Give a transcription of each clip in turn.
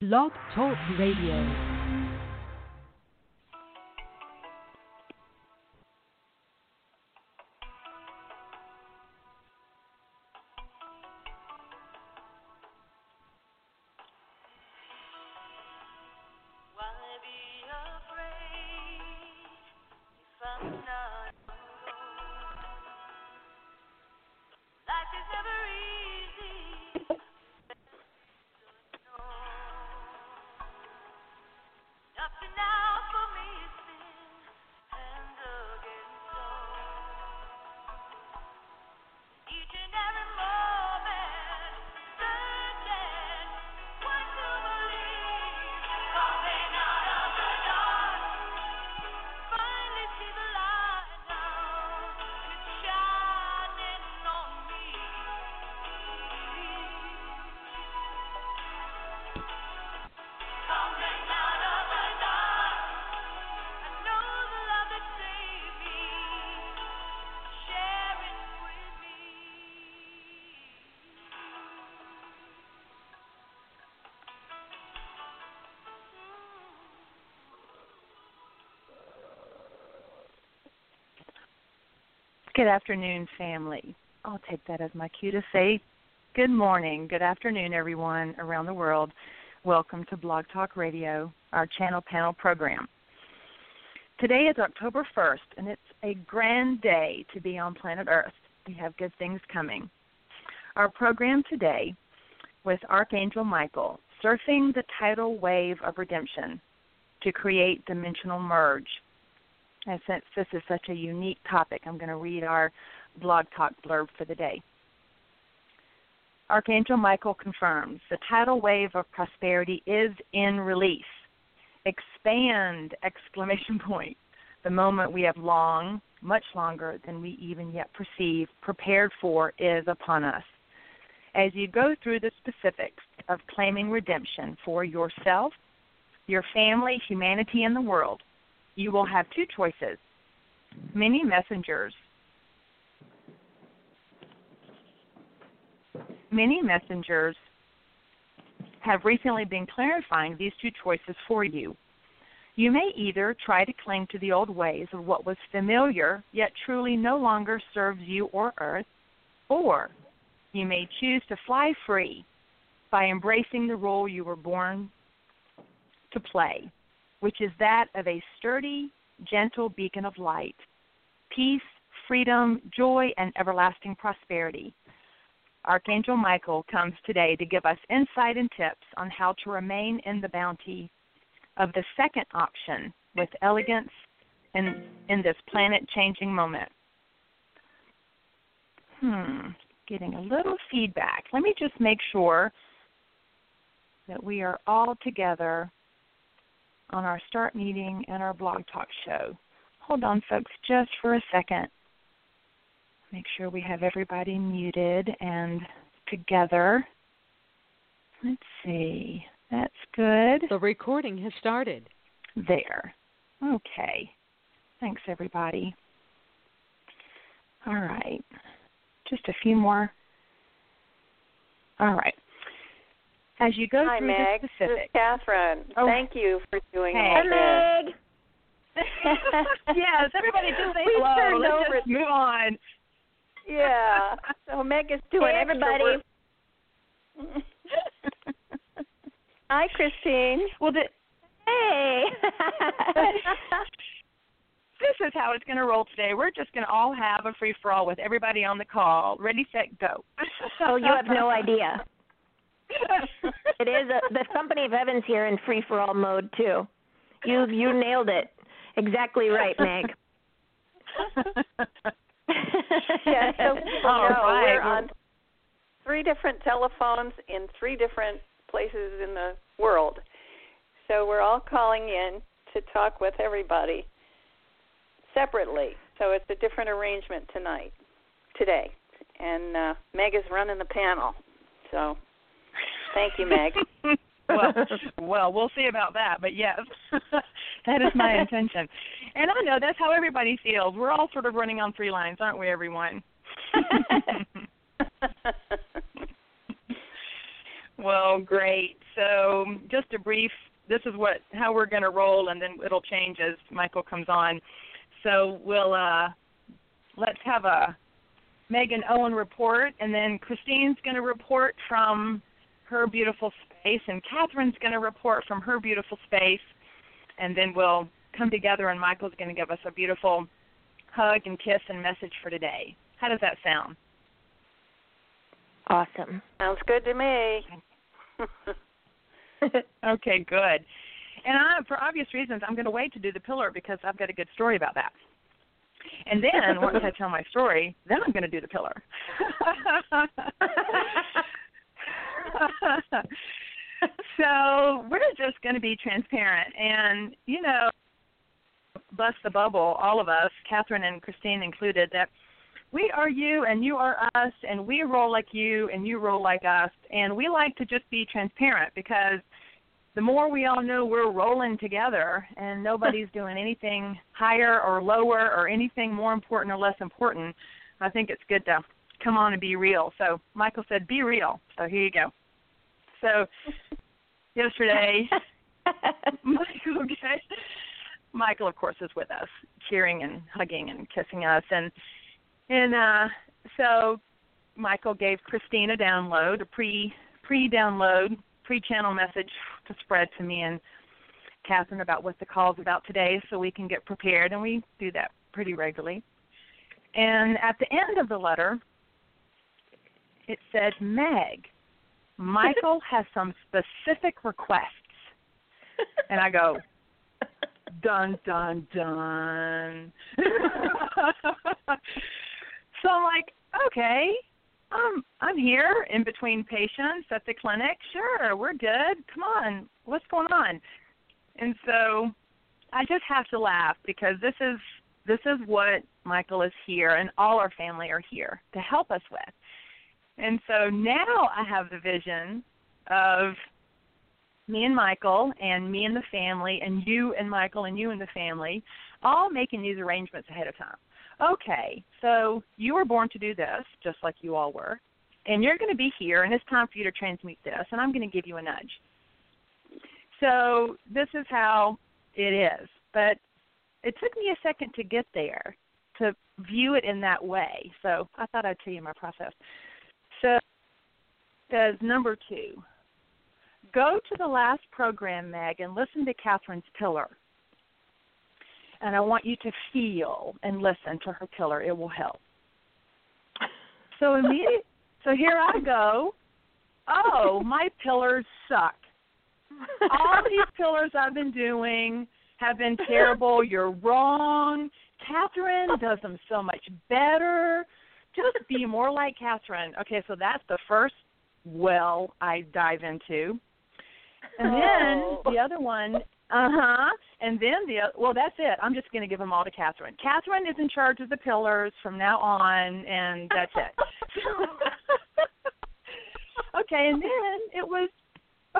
Blog Talk Radio. Good afternoon, family. I'll take that as my cue to say good morning, good afternoon, everyone around the world. Welcome to Blog Talk Radio, our channel panel program. Today is October 1st, and it's a grand day to be on planet Earth. We have good things coming. Our program today with Archangel Michael, surfing the tidal wave of redemption to create dimensional merge and since this is such a unique topic, I'm going to read our blog talk blurb for the day. Archangel Michael confirms the tidal wave of prosperity is in release. Expand! Exclamation point. The moment we have long, much longer than we even yet perceive, prepared for is upon us. As you go through the specifics of claiming redemption for yourself, your family, humanity, and the world, you will have two choices. Many messengers many messengers have recently been clarifying these two choices for you. You may either try to cling to the old ways of what was familiar yet truly no longer serves you or Earth, or you may choose to fly free by embracing the role you were born to play which is that of a sturdy, gentle beacon of light, peace, freedom, joy, and everlasting prosperity. Archangel Michael comes today to give us insight and tips on how to remain in the bounty of the second option with elegance in, in this planet changing moment. Hmm, getting a little feedback. Let me just make sure that we are all together on our start meeting and our blog talk show. Hold on, folks, just for a second. Make sure we have everybody muted and together. Let's see. That's good. The recording has started. There. Okay. Thanks, everybody. All right. Just a few more. All right as you go Hi, through Meg. the specifics. This is Catherine. Oh. Thank you for doing Hey. all Hi, this. Meg. yes, everybody just say hello. turned Let's over- just move on. Yeah. So Meg is doing Hey, extra everybody. work. Hi, Christine. well, the, Hey. this is how it's going to roll today. We're just going to all have a free for all with everybody on the call. Ready, set, go. oh, you have no idea. It is a, the company of heavens here in free for all mode too. You you nailed it. Exactly right, Meg. Yeah, so All right. we're on three different telephones in three different places in the world. So we're all calling in to talk with everybody separately. So it's a different arrangement tonight, today. And uh, Meg is running the panel. So thank you, Meg. well, well, we'll see about that, but yes, that is my intention. And I know that's how everybody feels. We're all sort of running on three lines, aren't we, everyone? Well, great. So, just a brief. This is what how we're going to roll, and then it'll change as Michael comes on. So we'll uh, let's have a Megan Owen report, and then Christine's going to report from her beautiful space, and Catherine's going to report from her beautiful space, and then we'll come together, and Michael's going to give us a beautiful hug and kiss and message for today. How does that sound? Awesome. Sounds good to me. okay, good. And I, for obvious reasons, I'm going to wait to do the pillar because I've got a good story about that. And then once I tell my story, then I'm going to do the pillar. so we're just going to be transparent, and you know, bust the bubble, all of us, Catherine and Christine included, that we are you and you are us, and we roll like you and you roll like us, and we like to just be transparent because the more we all know we're rolling together and nobody's doing anything higher or lower or anything more important or less important, I think it's good to come on and be real. So Michael said, "Be real." So here you go. So yesterday, Michael, okay, Michael, of course, is with us, cheering and hugging and kissing us, and and uh, so Michael gave Christine a download, a pre pre download pre-channel message to spread to me and Catherine about what the call's about today so we can get prepared, and we do that pretty regularly. And at the end of the letter, it said, Meg, Michael has some specific requests. And I go, dun, dun, dun. so I'm like, okay, um, I'm here in between patients at the clinic. Sure, we're good. Come on, what's going on? And so I just have to laugh because this is this is what Michael is here and all our family are here to help us with. And so now I have the vision of me and Michael and me and the family and you and Michael and you and the family all making these arrangements ahead of time okay, so you were born to do this, just like you all were, and you're going to be here, and it's time for you to transmute this, and I'm going to give you a nudge. So this is how it is. But it took me a second to get there, to view it in that way. So I thought I'd tell you my process. So says number two, go to the last program, Meg, and listen to Catherine's pillar and I want you to feel and listen to her pillar. It will help. So immediately, so here I go. Oh, my pillars suck. All these pillars I've been doing have been terrible. You're wrong. Catherine does them so much better. Just be more like Catherine. Okay, so that's the first well I dive into. And then oh. the other one uh huh. And then the well, that's it. I'm just going to give them all to Catherine. Catherine is in charge of the pillars from now on, and that's it. okay, and then it was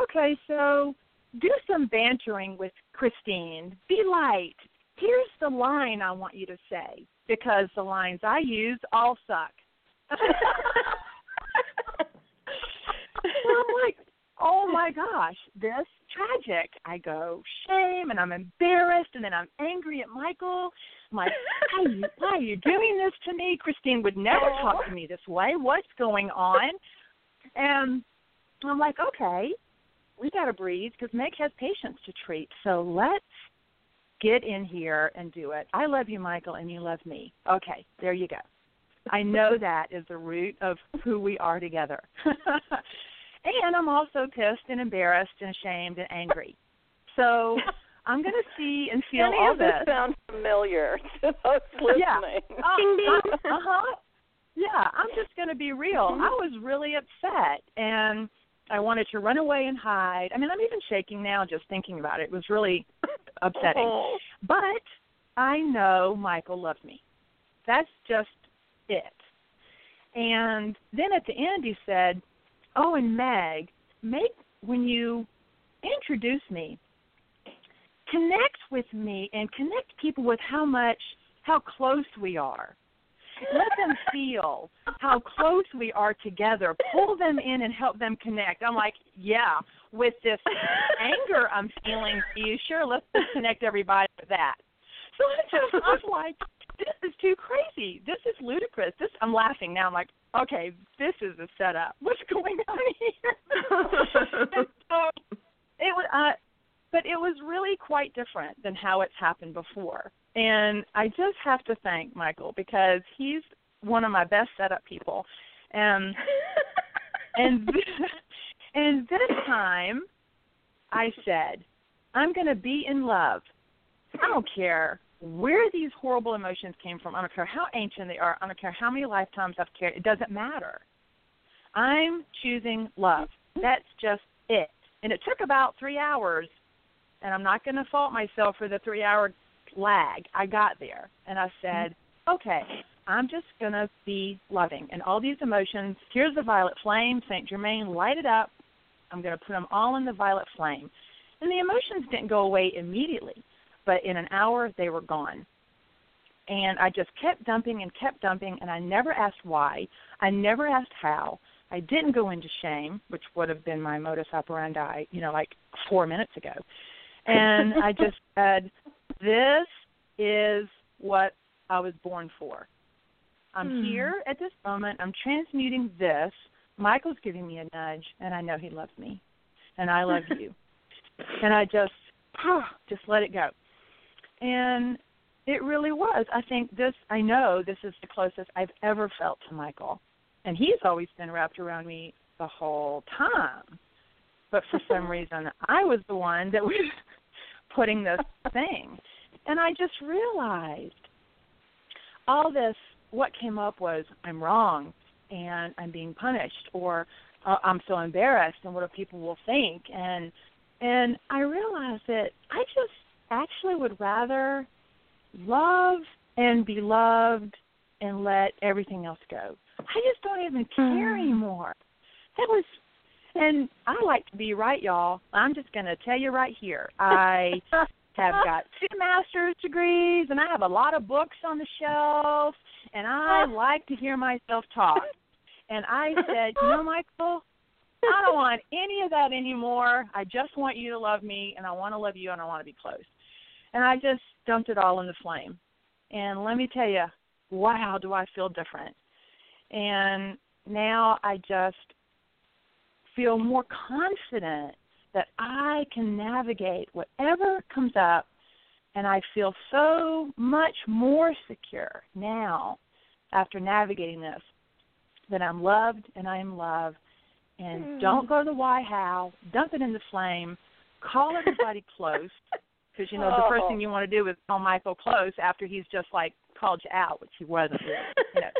okay. So do some bantering with Christine. Be light. Here's the line I want you to say because the lines I use all suck. so I'm like, oh my gosh, this tragic. I go shame, and I'm embarrassed, and then I'm angry at Michael. I'm like, why are you, why are you doing this to me? Christine would never talk to me this way. What's going on? And I'm like, okay, we got to breathe because Meg has patients to treat. So let's get in here and do it. I love you, Michael, and you love me. Okay, there you go. I know that is the root of who we are together. And I'm also pissed and embarrassed and ashamed and angry. So I'm going to see and feel Any all of this this. sounds familiar to those listening. Yeah. Uh, uh huh. Yeah, I'm just going to be real. I was really upset and I wanted to run away and hide. I mean, I'm even shaking now just thinking about it. It was really upsetting. Oh. But I know Michael loved me. That's just it. And then at the end, he said, "Oh, and Meg, make when you introduce me, connect with me and connect people with how much, how close we are." Let them feel how close we are together. Pull them in and help them connect. I'm like, yeah, with this anger I'm feeling for you, sure, let's connect everybody with that. So I just was like, this is too crazy. This is ludicrous. This I'm laughing now. I'm like, okay, this is a setup. What's going on here? so it was, uh, but it was really quite different than how it's happened before. And I just have to thank Michael because he's one of my best setup people. And and and this time I said, I'm going to be in love. I don't care where these horrible emotions came from. I don't care how ancient they are. I don't care how many lifetimes I've cared. It doesn't matter. I'm choosing love. That's just it. And it took about three hours, and I'm not going to fault myself for the three hour lag. I got there, and I mm-hmm. said, okay, I'm just going to be loving. And all these emotions, here's the violet flame, St. Germain, light it up. I'm going to put them all in the violet flame. And the emotions didn't go away immediately but in an hour they were gone. And I just kept dumping and kept dumping, and I never asked why. I never asked how. I didn't go into shame, which would have been my modus operandi, you know, like four minutes ago. And I just said, This is what I was born for. I'm hmm. here at this moment. I'm transmuting this. Michael's giving me a nudge, and I know he loves me, and I love you. and I just, just let it go. And it really was. I think this, I know this is the closest I've ever felt to Michael. And he's always been wrapped around me the whole time. But for some reason, I was the one that was putting this thing. And I just realized all this, what came up was I'm wrong and I'm being punished or uh, I'm so embarrassed and what do people will think and and I realized that I just actually would rather love and be loved and let everything else go. I just don't even care mm. anymore. That was and I like to be right, y'all. I'm just going to tell you right here. I have got two master's degrees and I have a lot of books on the shelf and I like to hear myself talk. And I said, "You know, Michael, I don't want any of that anymore. I just want you to love me and I want to love you and I want to be close." and I just dumped it all in the flame. And let me tell you, wow, do I feel different. And now I just feel more confident that I can navigate whatever comes up and I feel so much more secure now after navigating this that I'm loved and I am loved. And mm. don't go to the why how, dump it in the flame, call everybody close, because you know the first thing oh. you want to do is call Michael close after he's just like called you out, which he wasn't really. You know.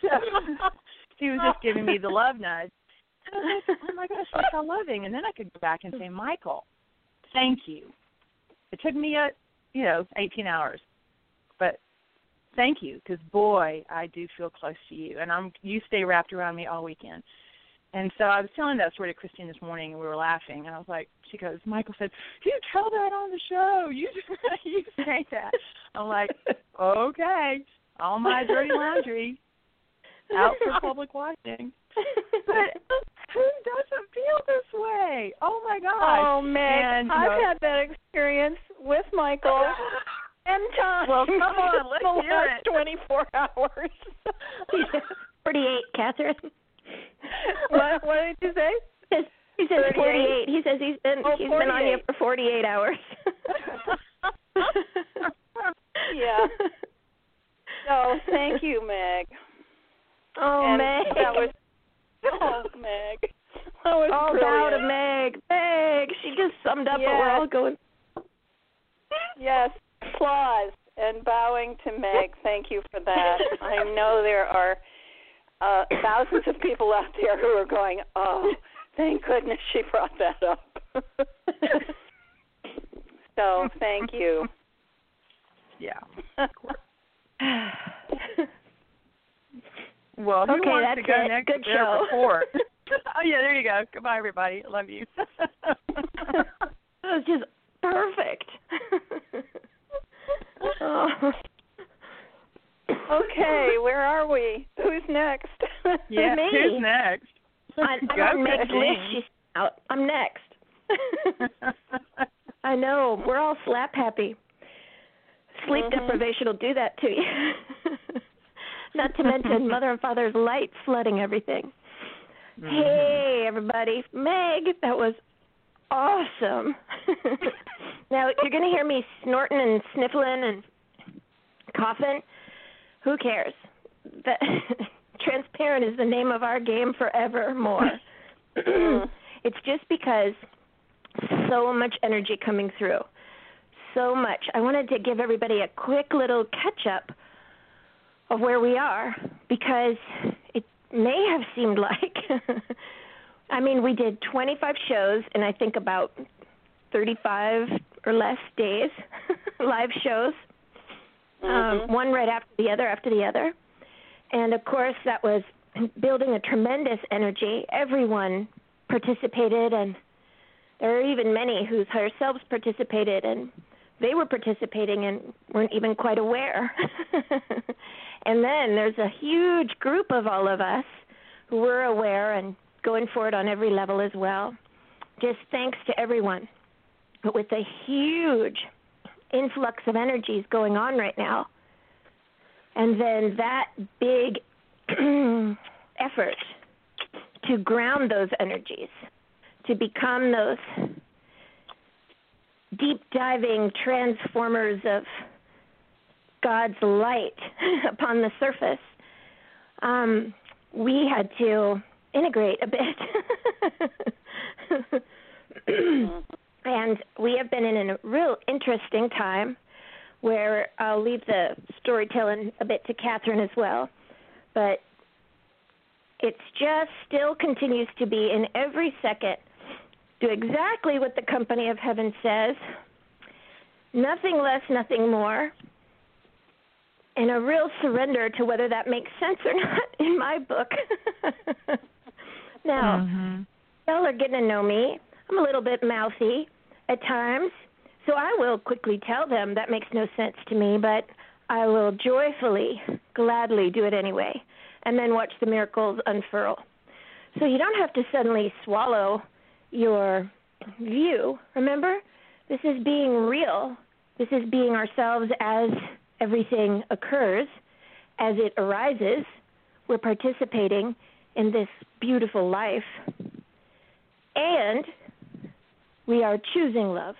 so he was just giving me the love nudge. And I was like, oh my gosh, that's so loving. And then I could go back and say, Michael, thank you. It took me a, you know, 18 hours, but thank you because boy, I do feel close to you, and I'm you stay wrapped around me all weekend. And so I was telling that story to Christine this morning, and we were laughing. And I was like, she goes, Michael said, you tell that on the show. You you say that. I'm like, okay, all my dirty laundry out for public watching. But who doesn't feel this way? Oh my gosh! Oh man, I've had that experience with Michael. and times. Well, come on, let's the hear last it. Twenty-four hours. Forty-eight, Catherine. what, what did you say? He says 48. He says he's been oh, he's been on you for 48 hours. yeah. So thank you, Meg. Oh, and Meg. That was oh, Meg. That was all brilliant. about Meg. Meg. She just summed up yes. what we're all going. Yes. Applause and bowing to Meg. Thank you for that. I know there are uh, thousands of people out there who are going, "Oh, thank goodness she brought that up." so, thank you. Yeah. well, who okay, wants to go it. next Good show. report? oh yeah, there you go. Goodbye, everybody. Love you. that was just perfect. okay, where are we? Who's next? yeah, Me. who's next? I, I'm Go, on Meg's list. She's out. I'm next. I know. We're all slap happy. Sleep Mhm. deprivation will do that to you. Not to mention mother and father's light flooding everything. Mm-hmm. Hey, everybody. Meg, that was awesome. now, you're going to hear me snorting and sniffling and coughing. Who cares? That transparent is the name of our game forevermore. it's just because so much energy coming through. So much. I wanted to give everybody a quick little catch up of where we are because it may have seemed like I mean, we did 25 shows and I think about 35 or less days, live shows, um, Mhm. one right after the other after the other. And of course, that was building a tremendous energy. Everyone participated, and there are even many whose higher selves participated, and they were participating and weren't even quite aware. and then there's a huge group of all of us who were aware and going for it on every level as well. Just thanks to everyone. But with a huge influx of energies going on right now, and then that big effort to ground those energies, to become those deep diving transformers of God's light upon the surface, um, we had to integrate a bit. and we have been in a real interesting time where I'll leave the storytelling a bit to Catherine as well. But it's just still continues to be in every second do exactly what the company of heaven says, nothing less, nothing more, and a real surrender to whether that makes sense or not in my book. now, Mhm. y'all are getting to know me. I'm a little bit mouthy at times, so I will quickly tell them that makes no sense to me, but I will joyfully, gladly do it anyway, and then watch the miracles unfurl. So you don't have to suddenly swallow your view. Remember, this is being real. This is being ourselves as everything occurs, as it arises. We're participating in this beautiful life. And we are choosing love.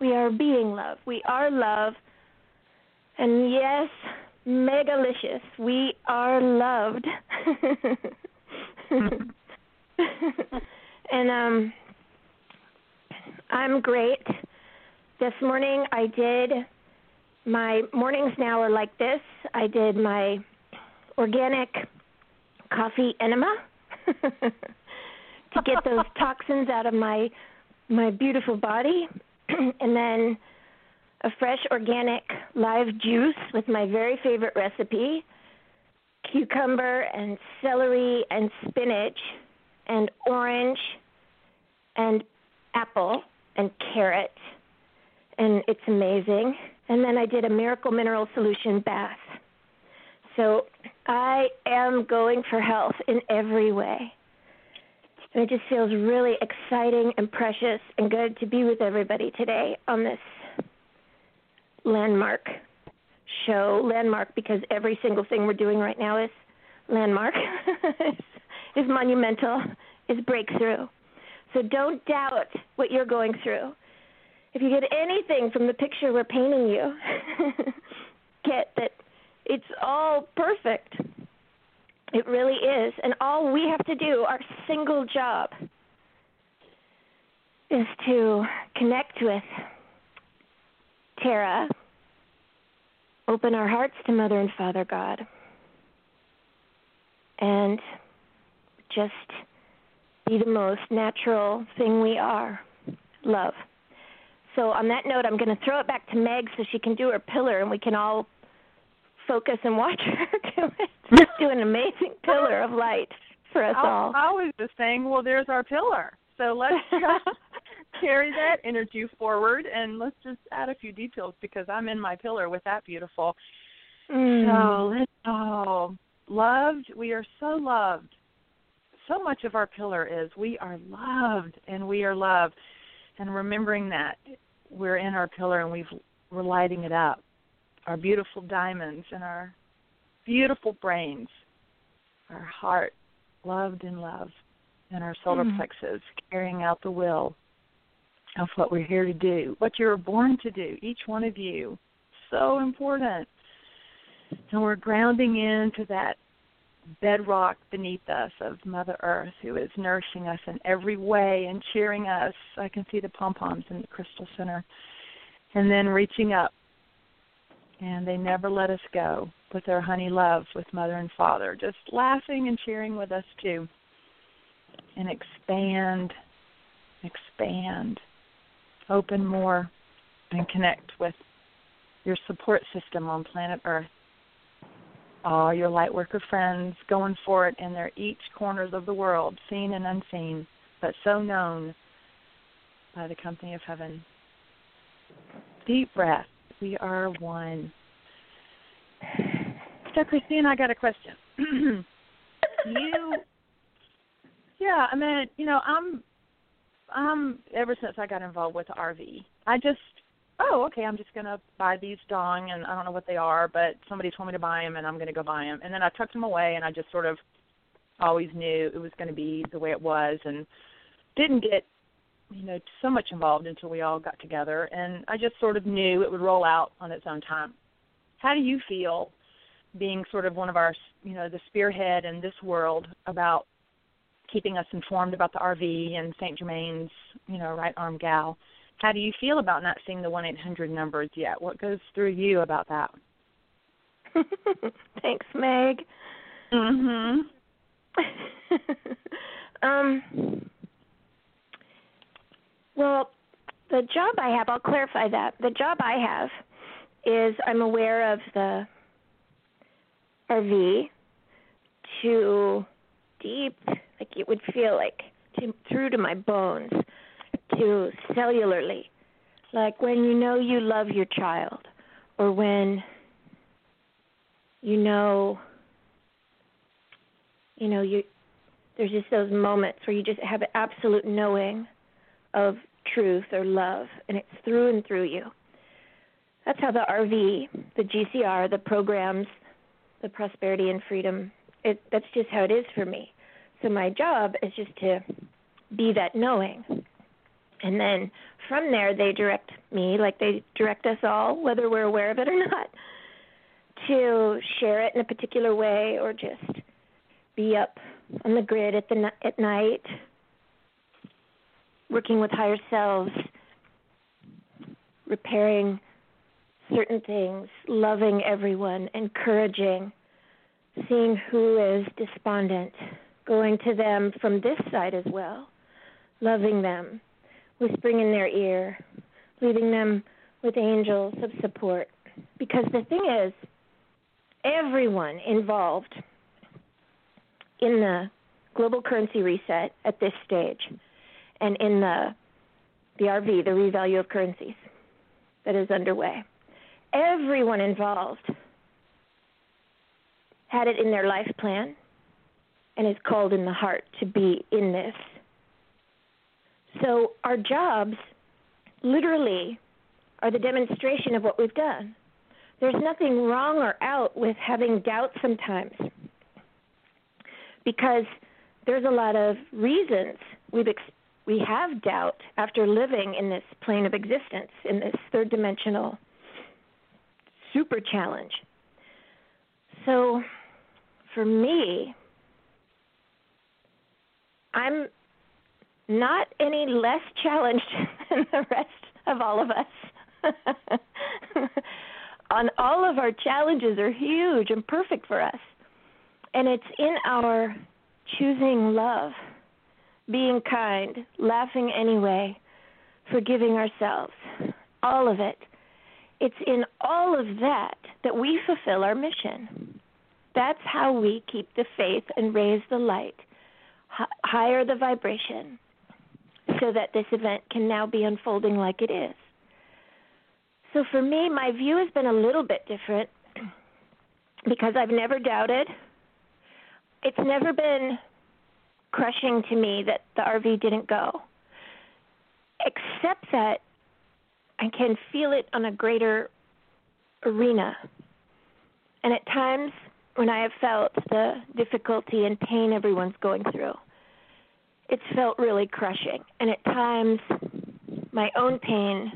We are being love. We are love. And yes, megalicious. We are loved. and um I'm great. This morning I did my mornings now are like this. I did my organic coffee enema to get those toxins out of my my beautiful body and then a fresh organic live juice with my very favorite recipe cucumber and celery and spinach and orange and apple and carrot and it's amazing and then I did a miracle mineral solution bath so I am going for health in every way and it just feels really exciting and precious and good to be with everybody today on this landmark show. Landmark because every single thing we're doing right now is landmark, is, monumental, is breakthrough. So don't doubt what you're going through. If you get anything from the picture we're painting you, get that it's all perfect. It really is. And all we have to do, our single job, is to connect with Tara, open our hearts to Mother and Father God, and just be the most natural thing we are love. So, on that note, I'm going to throw it back to Meg so she can do her pillar and we can all focus and watch her do it. do an amazing pillar of light for us I, all. I was just saying, well, there's our pillar. So let's just carry that energy forward and let's just add a few details because I'm in my pillar with that beautiful Mm. So let's oh loved. We are so loved. So much of our pillar is we are loved and we are loved. And remembering that we're in our pillar and we've we're lighting it up. Our beautiful diamonds and our beautiful brains, our heart loved in love, and our solar mm. plexus carrying out the will of what we're here to do, what you were born to do, each one of you. So important. And we're grounding into that bedrock beneath us of Mother Earth who is nourishing us in every way and cheering us. I can see the pom poms in the crystal center. And then reaching up. And they never let us go with their honey love with Mother and Father, just laughing and cheering with us too. And expand, expand, open more, and connect with your support system on planet Earth all your light worker friends going for it in their each corners of the world, seen and unseen, but so known by the company of heaven. Deep breath. We are one. So Christine, I got a question. you Yeah, I mean, you know, I'm I'm ever since I got involved with RV, I just oh, okay, I'm just going to buy these dong, and I don't know what they are, but somebody told me to buy them, and I'm going to go buy them. And then I tucked them away, and I just sort of always knew it was going to be the way it was, and didn't get you know so much involved until we all got together, and I just sort of knew it would roll out on its own time. How do you feel being sort of one of our you know the spearhead in this world about keeping us informed about the RV and St. Germain's you know right arm gal? How do you feel about not seeing the 1 800 numbers yet? What goes through you about that? Thanks, Meg. Mhm. um well, the job I have, I'll clarify that. The job I have is I'm aware of the RV to deep, like it would feel like to, through to my bones to cellularly, like when you know you love your child, or when you know, you know, you there's just those moments where you just have an absolute knowing of truth or love, and it's through and through you. That's how the RV, the GCR, the programs, the prosperity and freedom. It, that's just how it is for me. So my job is just to be that knowing and then from there, they direct me, like they direct us all, whether we're aware of it or not, to share it in a particular way or just be up on the grid at the at night, working with higher selves, repairing certain things, loving everyone, encouraging, seeing who is despondent, going to them from this side as well, loving them, whispering in their ear, leaving them with angels of support. Because the thing is, everyone involved in the global currency reset at this stage and in the the RV, the revalue of currencies that is underway. Everyone involved had it in their life plan and is called in the heart to be in this so our jobs literally are the demonstration of what we've done. There's nothing wrong or out with having doubt sometimes because there's a lot of reasons we've ex- we have doubt after living in this plane of existence in this third dimensional super challenge. So for me, I'm not any less challenged than the rest of all of us. On all of our challenges are huge and perfect for us. And it's in our choosing love, being kind, laughing anyway, forgiving ourselves, all of it. It's in all of that that we fulfill our mission. That's how we keep the faith and raise the light, H- higher the vibration, so that this event can now be unfolding like it is. So for me, my view has been a little bit different. because I've never doubted. It's never been crushing to me that the RV didn't go, except that I can feel it on a greater arena. And at times when I have felt the difficulty and pain everyone's going through, it's felt really crushing. And at times, my own pain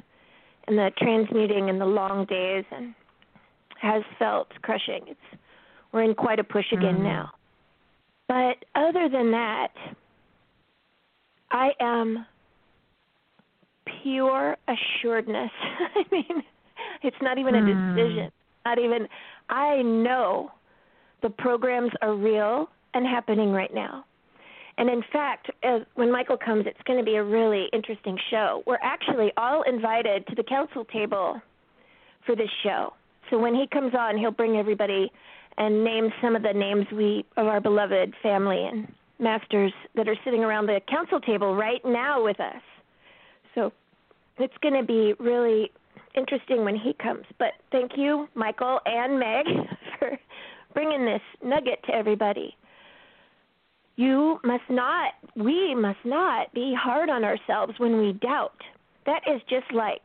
and the transmuting and the long days and has felt crushing. It's we're in quite a push again mm-hmm. now. But other than that, I am pure assuredness. I mean, it's not even a mm. decision. Not even I know the programs are real and happening right now. And in fact, as, when Michael comes, it's going to be a really interesting show. We're actually all invited to the council table for this show. So when he comes on, he'll bring everybody and name some of the names we of our beloved family and masters that are sitting around the council table right now with us. So it's going to be really interesting when he comes. But thank you, Michael and Meg, for bringing this nugget to everybody. You must not, we must not be hard on ourselves when we doubt. That is just like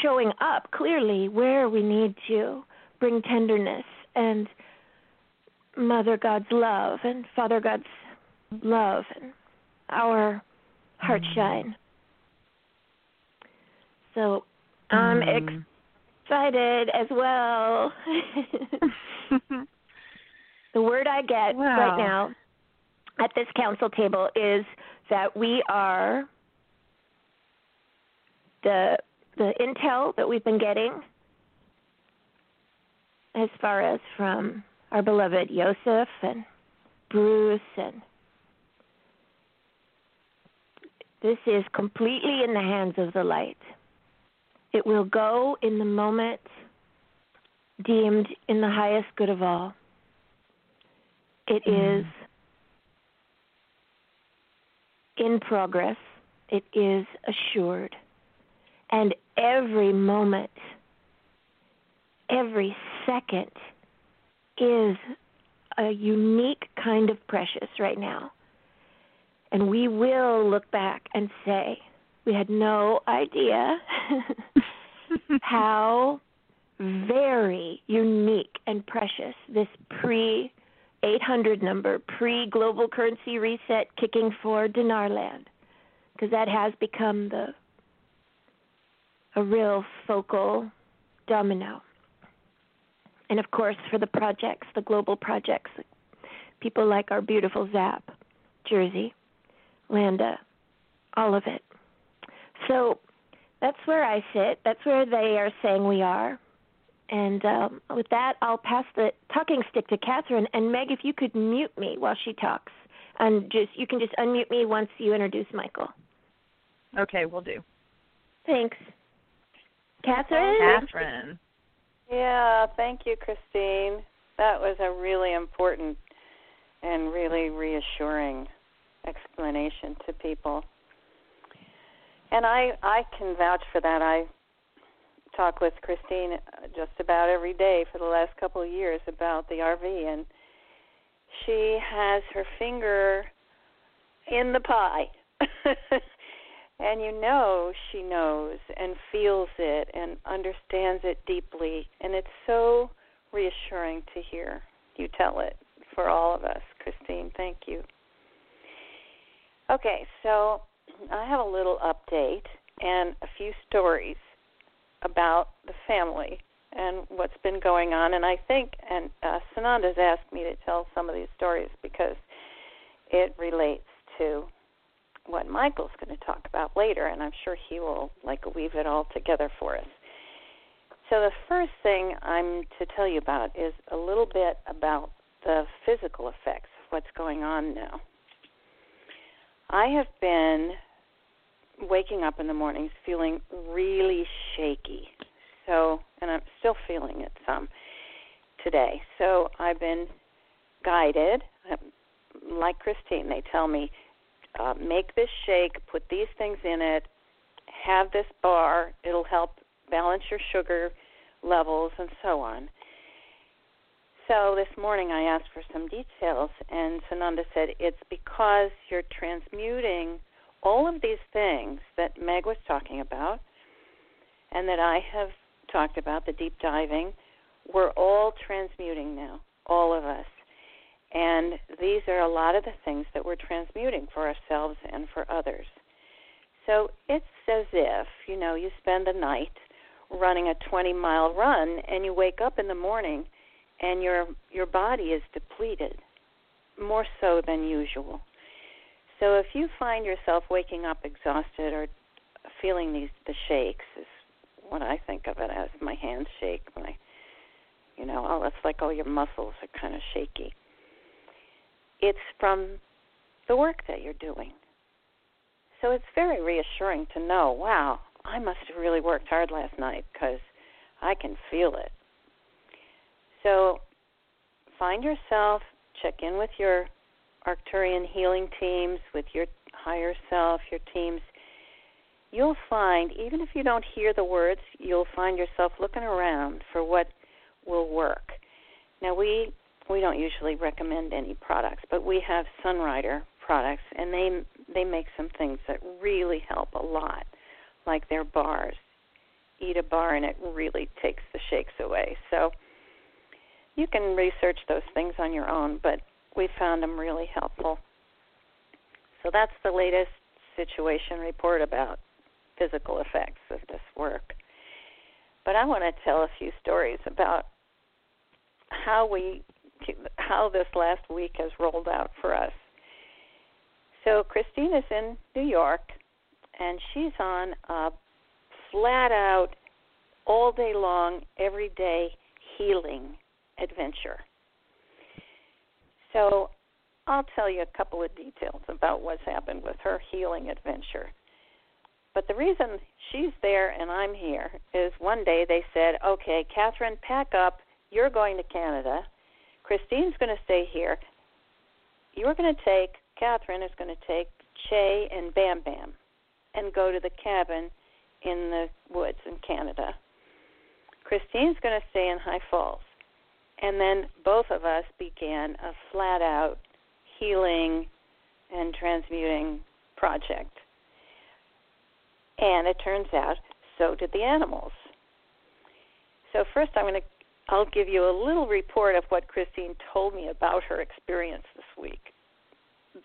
showing up clearly where we need to bring tenderness and Mother God's love and Father God's love and our heart mm. shine. So I'm mm. excited as well. the word I get wow. right now at this council table is that we are the the intel that we've been getting as far as from our beloved Joseph and Bruce and this is completely in the hands of the light. It will go in the moment deemed in the highest good of all. It mm. is in progress, it is assured. And every moment, every second is a unique kind of precious right now. And we will look back and say, we had no idea how very unique and precious this pre 800 number, pre global currency reset kicking for dinar land, because that has become the a real focal domino. And of course, for the projects, the global projects, people like our beautiful ZAP, Jersey, Landa, all of it. So that's where I sit. That's where they are saying we are. And um, with that, I'll pass the talking stick to Catherine. And Meg, if you could mute me while she talks, and just you can just unmute me once you introduce Michael. Okay, we'll do. Thanks, Catherine. Catherine. Yeah, thank you, Christine. That was a really important and really reassuring explanation to people. And I I can vouch for that. I talk with Christine uh, just about every day for the last couple of years about the RV and she has her finger in the pie. and you know she knows and feels it and understands it deeply and it's so reassuring to hear you tell it for all of us. Christine thank you. Okay so i have a little update and a few stories about the family and what's been going on and i think and uh, sananda's asked me to tell some of these stories because it relates to what Michael's going to talk about later, and I'm sure he will like weave it all together for us. So the first thing I'm to tell you about is a little bit about the physical effects of what's going on now. I have been waking up in the mornings feeling really shaky. So, and I'm still feeling it some today. So I've been guided, like Christine. They tell me uh, make this shake, put these things in it, have this bar. It'll help balance your sugar levels and so on. So this morning I asked for some details, and Sananda said it's because you're transmuting all of these things that Meg was talking about and that I have talked about, the deep diving. We're all transmuting now, all of us. And these are a lot of the things that we're transmuting for ourselves and for others. So it's as if, you know, you spend the night running a 20 mile run and you wake up in the morning and your your body is depleted more so than usual. So if you find yourself waking up exhausted or feeling these the shakes is what I think of it as my hands shake my you know, oh it's like all your muscles are kind of shaky. It's from the work that you're doing. So it's very reassuring to know, wow, I must have really worked hard last night because I can feel it. So find yourself, check in with your Arcturian healing teams, with your higher self, your teams. You'll find, even if you don't hear the words, you'll find yourself looking around for what will work. Now we we don't usually recommend any products, but we have Sunrider products, and they they make some things that really help a lot, like their bars. Eat a bar, and it really takes the shakes away. So you can research those things on your own, but we found them really helpful. So that's the latest situation report about physical effects of this work. But I want to tell a few stories about how we how this last week has rolled out for us. So Christine is in New York and she's on a flat out all day long every day healing adventure. So I'll tell you a couple of details about what's happened with her healing adventure. But the reason she's there and I'm here is one day they said, okay, Catherine, pack up. You're going to Canada. Christine's going to stay here. You're going to take, Catherine is going to take Che and Bam Bam and go to the cabin in the woods in Canada. Christine's going to stay in High Falls. And then both of us began a flat out healing and transmuting project. And it turns out so did the animals. So first I'm going to I'll give you a little report of what Christine told me about her experience this week.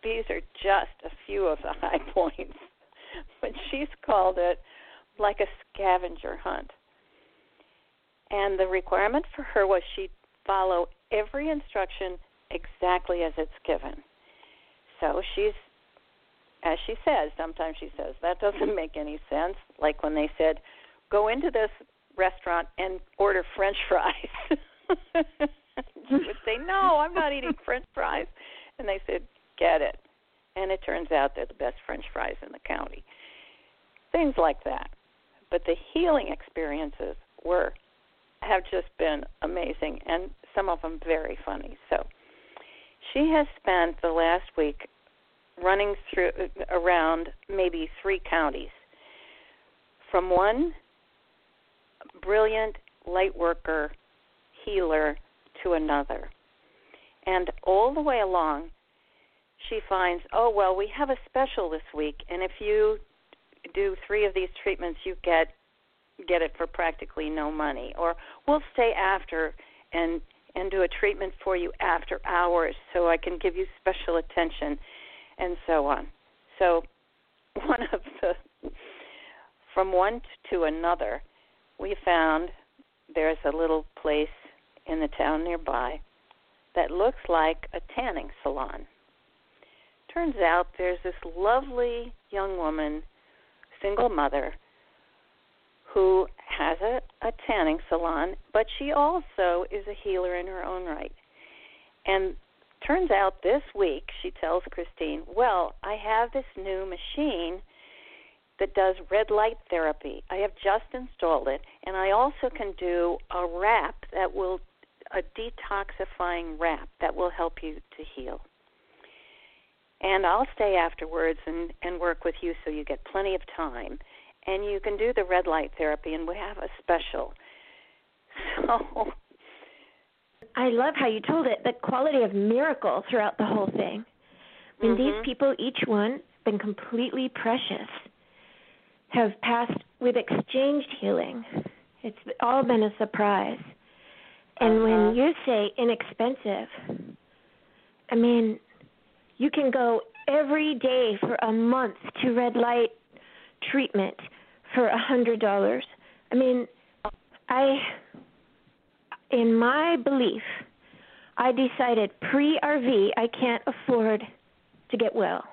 These are just a few of the high points, but she's called it like a scavenger hunt. And the requirement for her was she follow every instruction exactly as it's given. So she's, as she says, sometimes she says, that doesn't make any sense. Like when they said, go into this restaurant and order French fries. she would say, no, I'm not eating French fries. And they said, get it. And it turns out they're the best French fries in the county. Things like that. But the healing experiences were have just been amazing and some of them very funny. So she has spent the last week running through uh, around maybe three counties from one brilliant light worker healer to another. And all the way along, she finds, oh, well, we have a special this week, and if you do three of these treatments, you get get it for practically no money or we'll stay after and and do a treatment for you after hours so I can give you special attention and so on. So one of the from one to another, we found there's a little place in the town nearby that looks like a tanning salon. Turns out there's this lovely young woman, single mother, who has a, a tanning salon, but she also is a healer in her own right. And turns out this week, she tells Christine, Well, I have this new machine that does red light therapy. I have just installed it, and I also can do a wrap that will, a detoxifying wrap that will help you to heal. And I'll stay afterwards and, and work with you so you get plenty of time and you can do the red light therapy, and we have a special. So I love how you told it the quality of miracle throughout the whole thing. I mean, mm-hmm. these people, each one, been completely precious, have passed, we've exchanged healing. It's all been a surprise. And uh-huh. when you say inexpensive, I mean, you can go every day for a month to red light treatment for a hundred dollars. I mean, I, in my belief, I decided pre RV I can't afford to get well.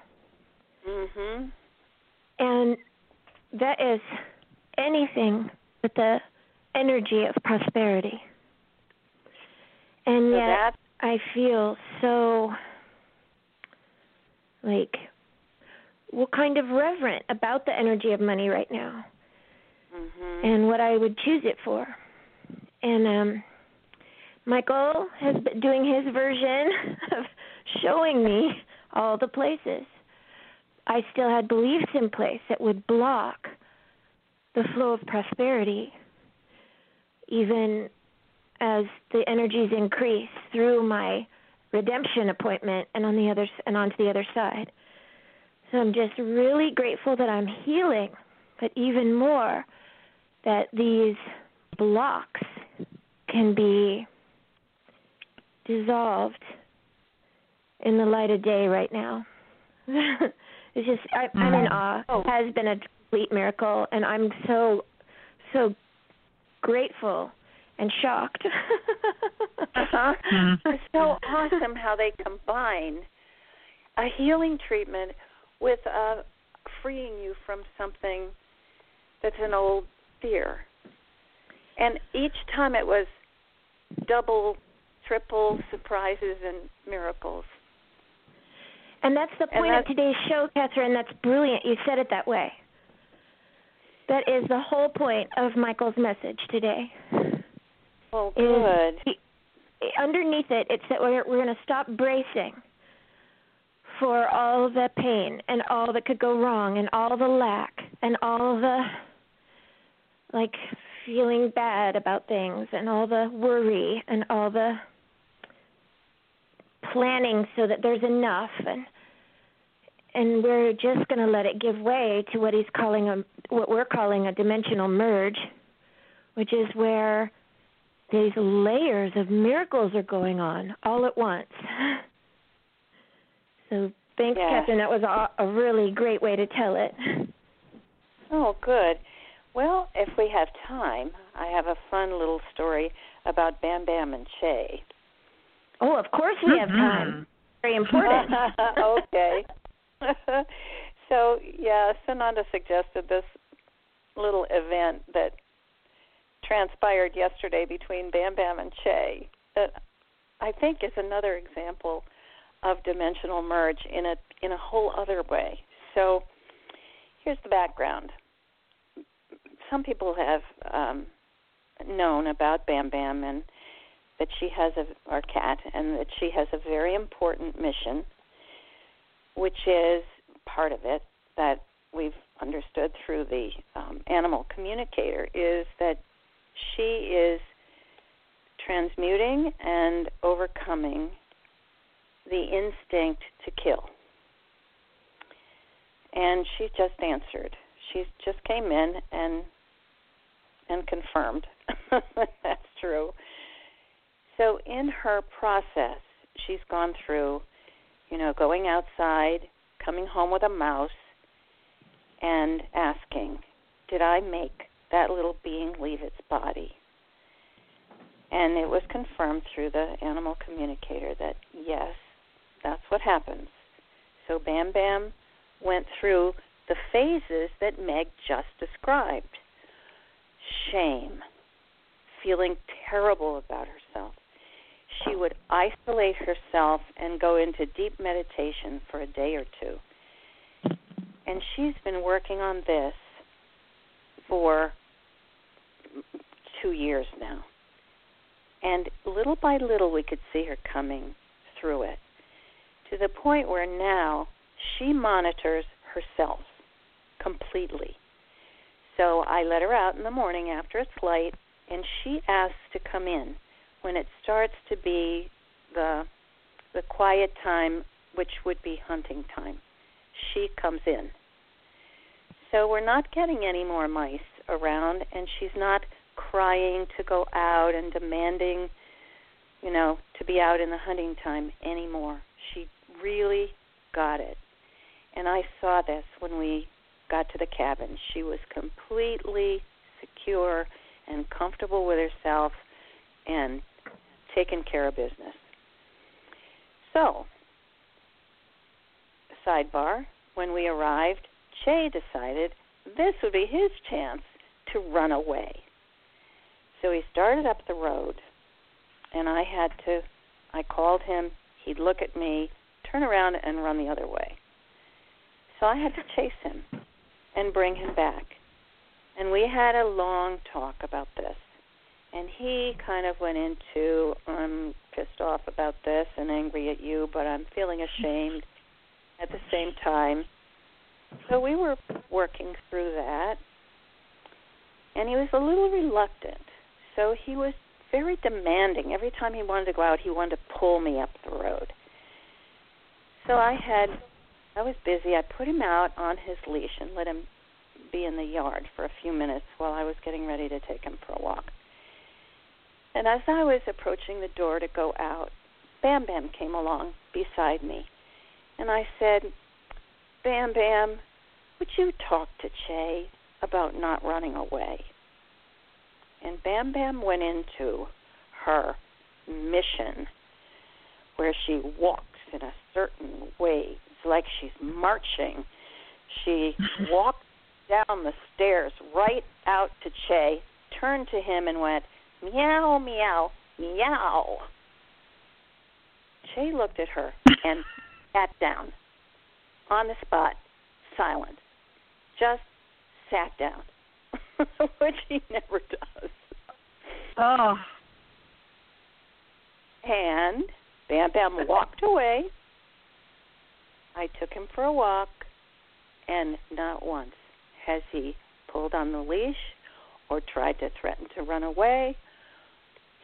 Mhm. And that is anything but the energy of prosperity. And so yet I feel so like what kind of reverent about the energy of money right now mm-hmm. and what I would choose it for. And um Michael has been doing his version of showing me all the places. I still had beliefs in place that would block the flow of prosperity even as the energies increase through my redemption appointment and on the other and onto the other side. So I'm just really grateful that I'm healing, but even more that these blocks can be dissolved in the light of day right now. it's just I, I'm in awe. Oh. It has been a complete miracle, and I'm so so grateful and shocked. uh-huh. Mm-hmm. It's so awesome how they combine a healing treatment with uh, freeing you from something that's an old fear. And each time it was double, triple surprises and miracles. And that's the point of today's show, Catherine. That's brilliant. You said it that way. That is the whole point of Michael's message today. Well, good. he- underneath it, it's that we're we're going to stop bracing for all the pain and all that could go wrong and all the lack and all the like feeling bad about things and all the worry and all the planning so that there's enough and and we're just going to let it give way to what he's calling a what we're calling a dimensional merge which is where these layers of miracles are going on all at once so thanks Yeah. catherine that was a, a really great way to tell it Oh, good. Well, if we have time, I have a fun little story about Bam Bam and Che. oh of course we have Mm-hmm. time very important okay. so, yeah, Sananda suggested this little event that transpired yesterday between Bam Bam and Che that I think is another example of dimensional merge in a in a whole other way. So, here's the background. Some people have um, known about Bam Bam and that she has a our cat and that she has a very important mission which is part of it that we've understood through the um, animal communicator is that she is transmuting and overcoming the instinct to kill. And she just answered. She just came in and and confirmed that's true. So in her process, she's gone through, you know, going outside, coming home with a mouse, and asking, "Did I make that little being leave its body?" And it was confirmed through the animal communicator that yes, that's what happens. So Bam Bam went through the phases that Meg just described shame, feeling terrible about herself. She would isolate herself and go into deep meditation for a day or two. And she's been working on this for two years now. And little by little, we could see her coming through it to the point where now she monitors herself completely. So I let her out in the morning after it's light, and she asks to come in when it starts to be the the quiet time, which would be hunting time, she comes in. So we're not getting any more mice around, and she's not crying to go out and demanding, you know, to be out in the hunting time anymore. She really got it. And I saw this when we got to the cabin. She was completely secure and comfortable with herself and taking care of business. So, sidebar, when we arrived, Che decided this would be his chance to run away. So he started up the road, and I had to, I called him, he'd look at me, turn around, and run the other way. So I had to chase him and bring him back. And we had a long talk about this. And he kind of went into, I'm pissed off about this and angry at you, but I'm feeling ashamed at the same time. So we were working through that. And he was a little reluctant. So he was very demanding. Every time he wanted to go out, he wanted to pull me up the road. So I had, I was busy. I put him out on his leash and let him be in the yard for a few minutes while I was getting ready to take him for a walk. And as I was approaching the door to go out, Bam Bam came along beside me. And I said, Bam Bam, would you talk to Che about not running away? And Bam Bam went into her mission where she walks in a certain way. Like she's marching. She mm-hmm. walked down the stairs right out to Che, turned to him and went, meow, meow, meow. Che looked at her and sat down on the spot, silent. Just sat down, which he never does. Oh. And Bam Bam walked away. I took him for a walk, and not once has he pulled on the leash or tried to threaten to run away.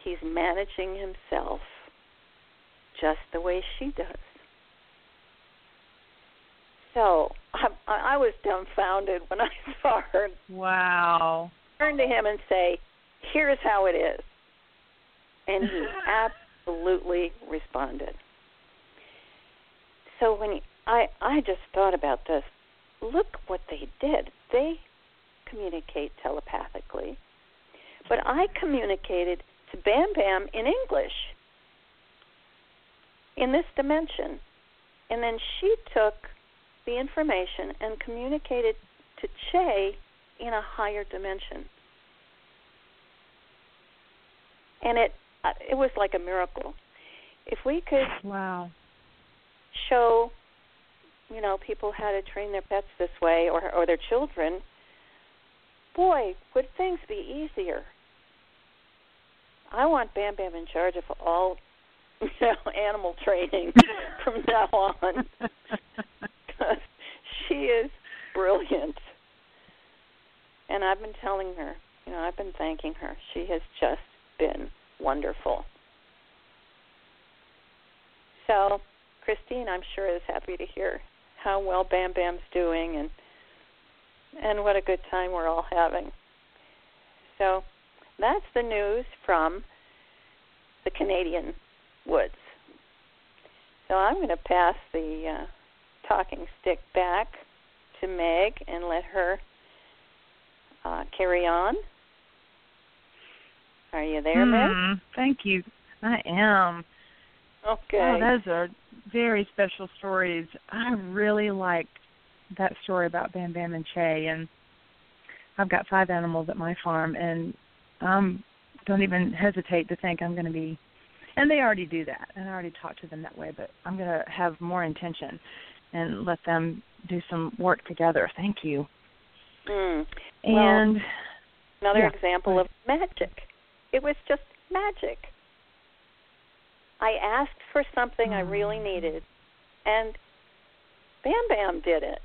He's managing himself just the way she does. So I, I was dumbfounded when I saw her. Wow. Turn to him and say, "Here's how it is," and he absolutely responded. So when he, I I just thought about this. Look what they did. They communicate telepathically, but I communicated to Bam Bam in English in this dimension, and then she took the information and communicated to Che in a higher dimension. And it uh, it was like a miracle. If we could wow show you know people how to train their pets this way or or their children, boy, would things be easier. I want Bam Bam in charge of all you know, animal training from now on. because she is brilliant. And I've been telling her, you know, I've been thanking her. She has just been wonderful. So, Christine, I'm sure is happy to hear how well Bam Bam's doing and and what a good time we're all having. So, that's the news from the Canadian woods. So I'm going to pass the uh, talking stick back to Meg and let her uh, carry on. Are you there, hmm, Meg? Thank you. I am. Okay. Oh, those are very special stories. I really liked that story about Bam Bam and Che, and I've got five animals at my farm, and um don't even hesitate to think I'm going to be. And they already do that, and I already talk to them that way. But I'm going to have more intention and let them do some work together. Thank you. Mm. And well, another yeah, example of magic. It was just magic. I asked for something I really Mm. needed, and Bam Bam did it.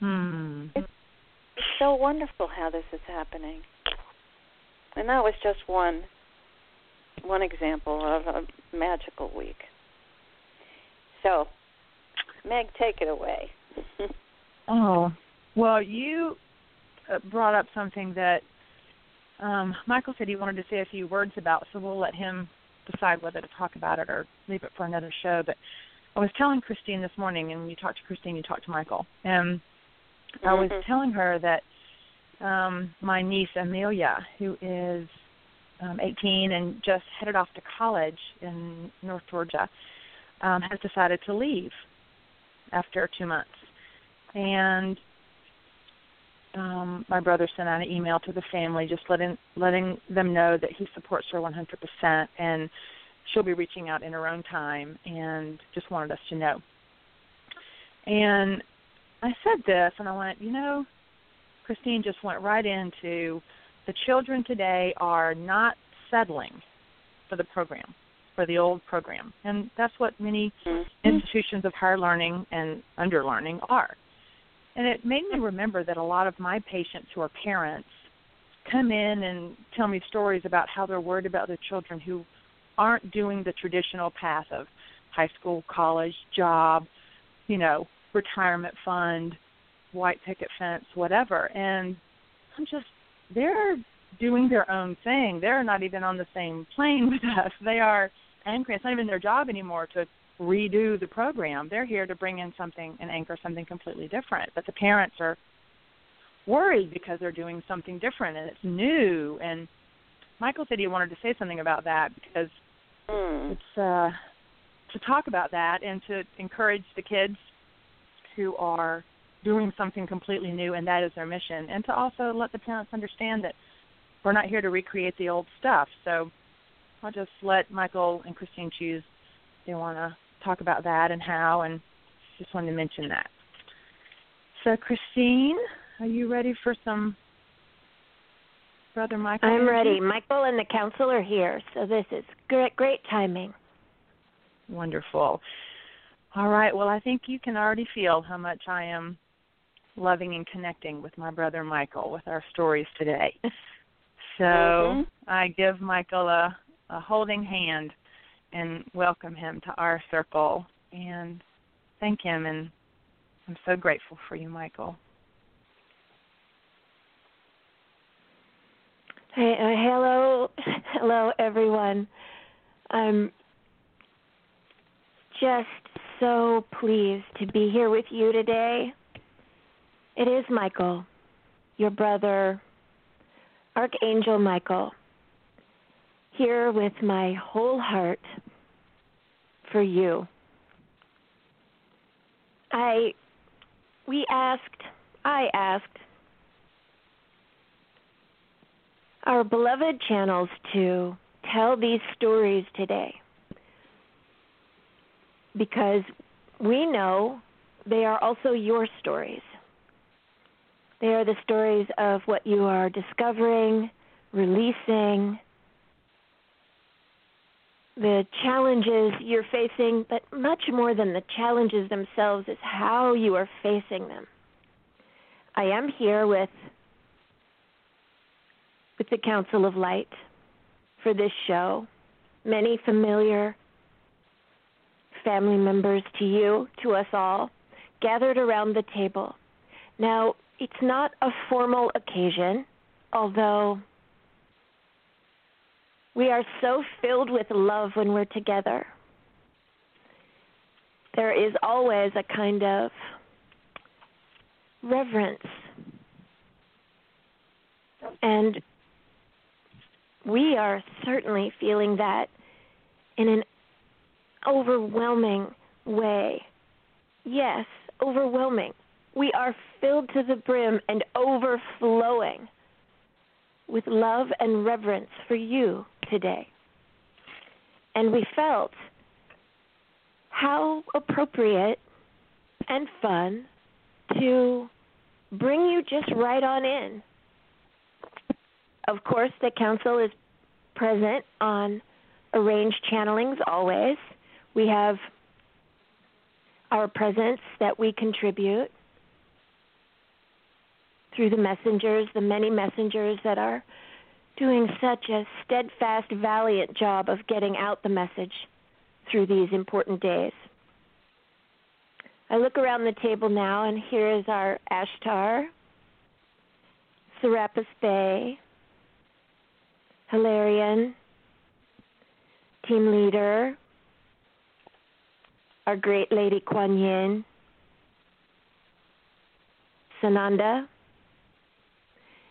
hmm. It's so wonderful how this is happening. And that was just one one example of a magical week. So, Meg, take it away. oh, well, you uh, brought up something that um, Michael said he wanted to say a few words about, so we'll let him decide whether to talk about it or leave it for another show. But I was telling Christine this morning, and you talked to Christine, you talked to Michael, and mm-hmm. I was mm-hmm. telling her that um, my niece Amelia, who is um, 18 and just headed off to college in North Georgia, um, has decided to leave after two months. And um, my brother sent out an email to the family just letting letting them know that he supports her 100% and she'll be reaching out in her own time and just wanted us to know. And I said this and I went, you know, Christine just went right into the children today are not settling for the program, for the old program. And that's what many mm-hmm. institutions of higher learning and underlearning are. And it made me remember that a lot of my patients who are parents come in and tell me stories about how they're worried about their children who aren't doing the traditional path of high school, college, job, you know, retirement fund, white picket fence, whatever. And I'm just they're doing their own thing. They're not even on the same plane with us. They are anchoring. It's not even their job anymore to redo the program. They're here to bring in something and anchor something completely different. But the parents are worried because they're doing something different and it's new. And Michael said he wanted to say something about that because mm. it's uh, to talk about that and to encourage the kids who are doing something completely new and that is their mission and to also let the parents understand that we're not here to recreate the old stuff so i'll just let michael and christine choose if they want to talk about that and how and just wanted to mention that so christine are you ready for some brother michael i'm ready michael and the council are here so this is great great timing wonderful all right. Well, I think you can already feel how much I am loving and connecting with my brother Michael with our stories today. So mm-hmm. I give Michael a, a holding hand and welcome him to our circle and thank him and I'm so grateful for you, Michael. Hey, uh, hello, hello everyone. I'm just so pleased to be here with you today. It is Michael, your brother, Archangel Michael, here with my whole heart for you. I we asked, I asked our beloved channels to tell these stories today because we know they are also your stories. They are the stories of what you are discovering, releasing, the challenges you're facing, but much more than the challenges themselves is how you are facing them. I am here with with the Council of Light for this show. Many familiar family members to you, to us all, gathered around the table. Now, it's not a formal occasion, although we are so filled with love when we're together. There is always a kind of reverence. And we are certainly feeling that in an overwhelming way. Yes, overwhelming. We are filled to the brim and overflowing with love and reverence for you today. And we felt how appropriate and fun to bring you just right on in. Of course, the council is present on arranged channelings always. We have our presence that we contribute through the messengers, the many messengers that are doing such a steadfast, valiant job of getting out the message through these important days. I look around the table now, and here is our Ashtar, Serapis Bey, Hilarion, team leader, our great lady Kuan Yin, Sananda,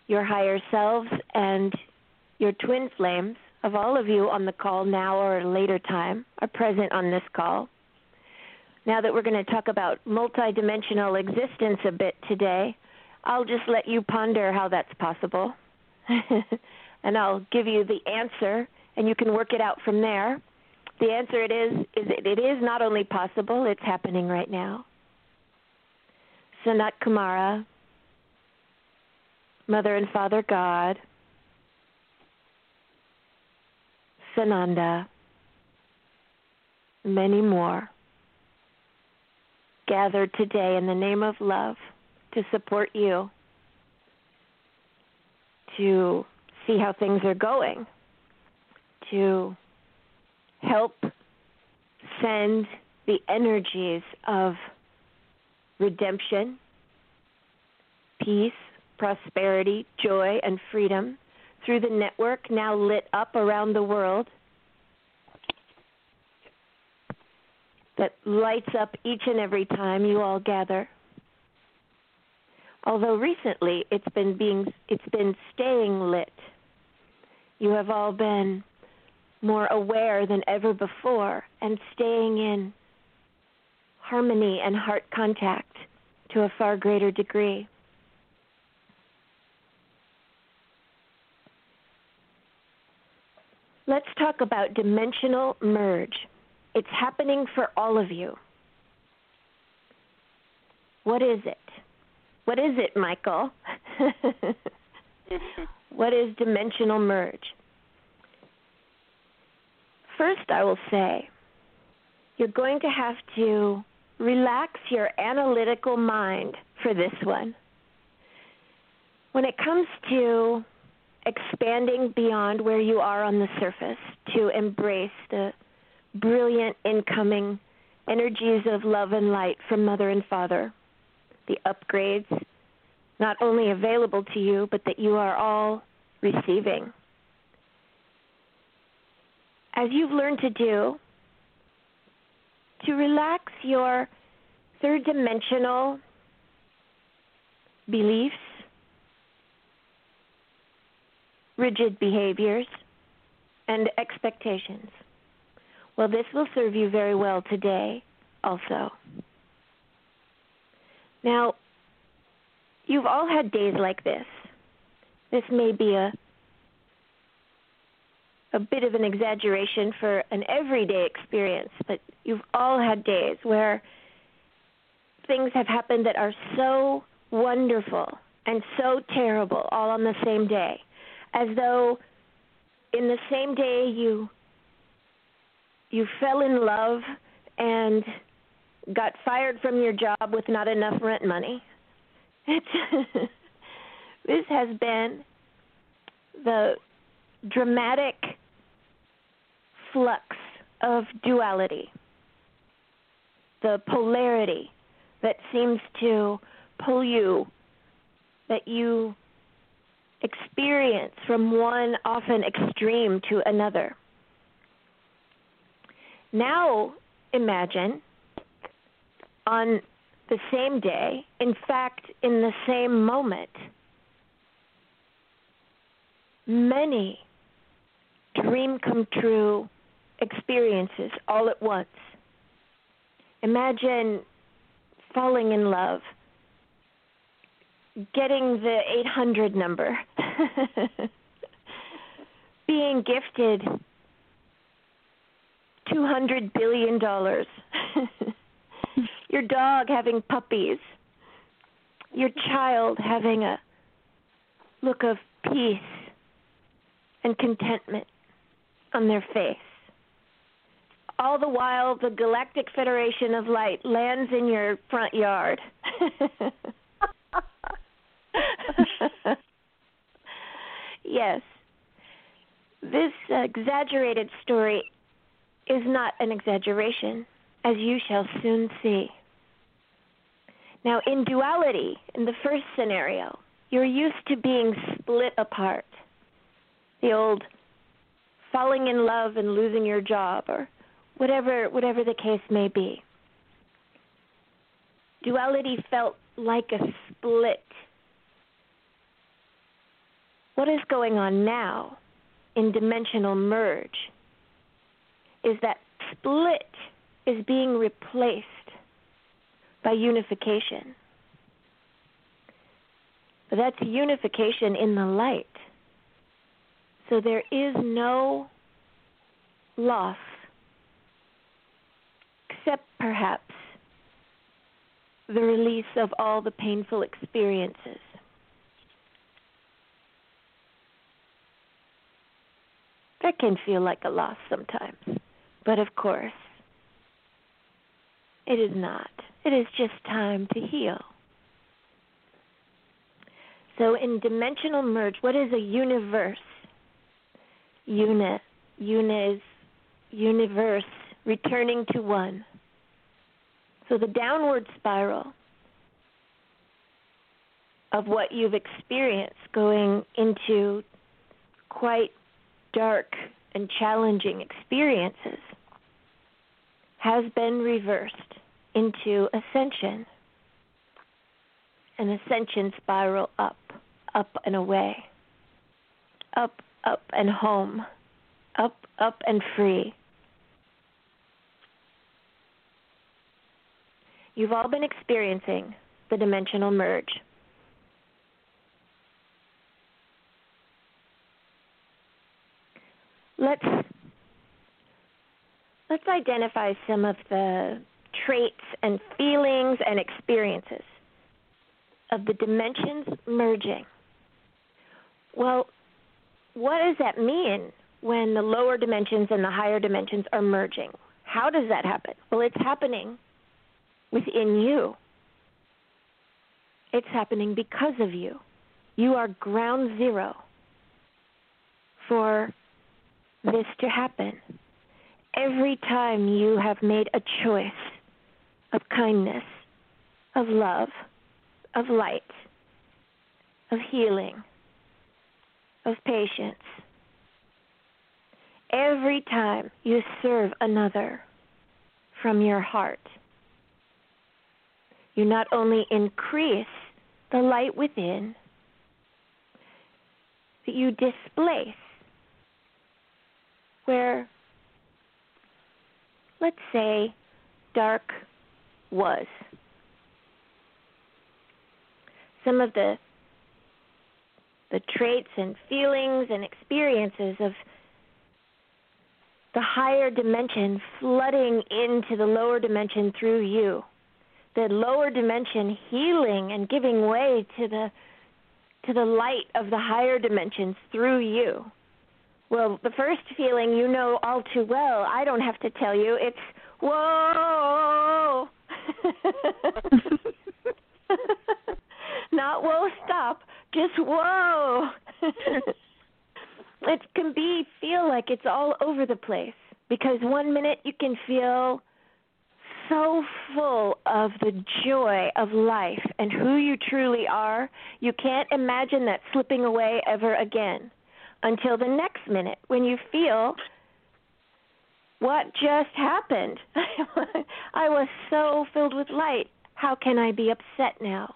your higher selves, and your twin flames of all of you on the call now or a later time are present on this call. Now that we're going to talk about multidimensional existence a bit today, I'll just let you ponder how that's possible. and I'll give you the answer and you can work it out from there. The answer it is is it is not only possible, it's happening right now. Sanat Kumara, Mother and Father God, Sananda, many more gathered today in the name of love to support you to see how things are going, to help send the energies of redemption, peace, prosperity, joy, and freedom through the network now lit up around the world that lights up each and every time you all gather. Although recently it's been being it's been staying lit. You have all been more aware than ever before and staying in harmony and heart contact to a far greater degree. Let's talk about dimensional merge. It's happening for all of you. What is it? What is it, Michael? what is dimensional merge? First, I will say you're going to have to relax your analytical mind for this one. When it comes to expanding beyond where you are on the surface to embrace the brilliant incoming energies of love and light from Mother and Father, the upgrades not only available to you, but that you are all receiving. As you've learned to do, to relax your third dimensional beliefs rigid behaviors, and expectations. Well, this will serve you very well today also. Now, you've all had days like this. This may be a a bit of an exaggeration for an everyday experience, but you've all had days where things have happened that are so wonderful and so terrible all on the same day as though in the same day you you fell in love and got fired from your job with not enough rent money. It's this has been the dramatic flux of duality, the polarity that seems to pull you, that you experience from one often extreme to another. Now imagine on the same day, in fact, in the same moment, many dream come true experiences all at once. Imagine falling in love getting the 800 number, being gifted 200 billion dollars, your dog having puppies, your child having a look of peace and contentment on their face. All the while, the Galactic Federation of Light lands in your front yard. yes. this exaggerated story is not an exaggeration, as you shall soon see. Now, in duality, in the first scenario, you're used to being split apart. The old falling in love and losing your job or whatever whatever the case may be. Duality felt like a split. What is going on now in dimensional merge is that split is being replaced by unification. But that's unification in the light. So there is no loss, except perhaps the release of all the painful experiences. That can feel like a loss sometimes, but of course, it is not. It is just time to heal. So, in dimensional merge, what is a universe? Unit. Unit is universe, returning to one. So, the downward spiral of what you've experienced going into quite dark and challenging experiences has been reversed into ascension. An ascension spiral up, up and away, up, up and home, up, up and free. You've all been experiencing the dimensional merge. Let's let's identify some of the traits and feelings and experiences of the dimensions merging. Well, what does that mean when the lower dimensions and the higher dimensions are merging? How does that happen? Well, it's happening within you. It's happening because of you. You are ground zero for this to happen. Every time you have made a choice of kindness, of love, of light, of healing, of patience, every time you serve another from your heart, you not only increase the light within, but you displace where, let's say, dark was. Some of the the traits and feelings and experiences of the higher dimension flooding into the lower dimension through you. The lower dimension healing and giving way to the to the light of the higher dimensions through you. Well, the first feeling you know all too well. I don't have to tell you. It's whoa. Not whoa, stop. Just whoa. it can be feel like it's all over the place because one minute you can feel so full of the joy of life and who you truly are, you can't imagine that slipping away ever again until the next minute when you feel what just happened. I was so filled with light. How can I be upset now?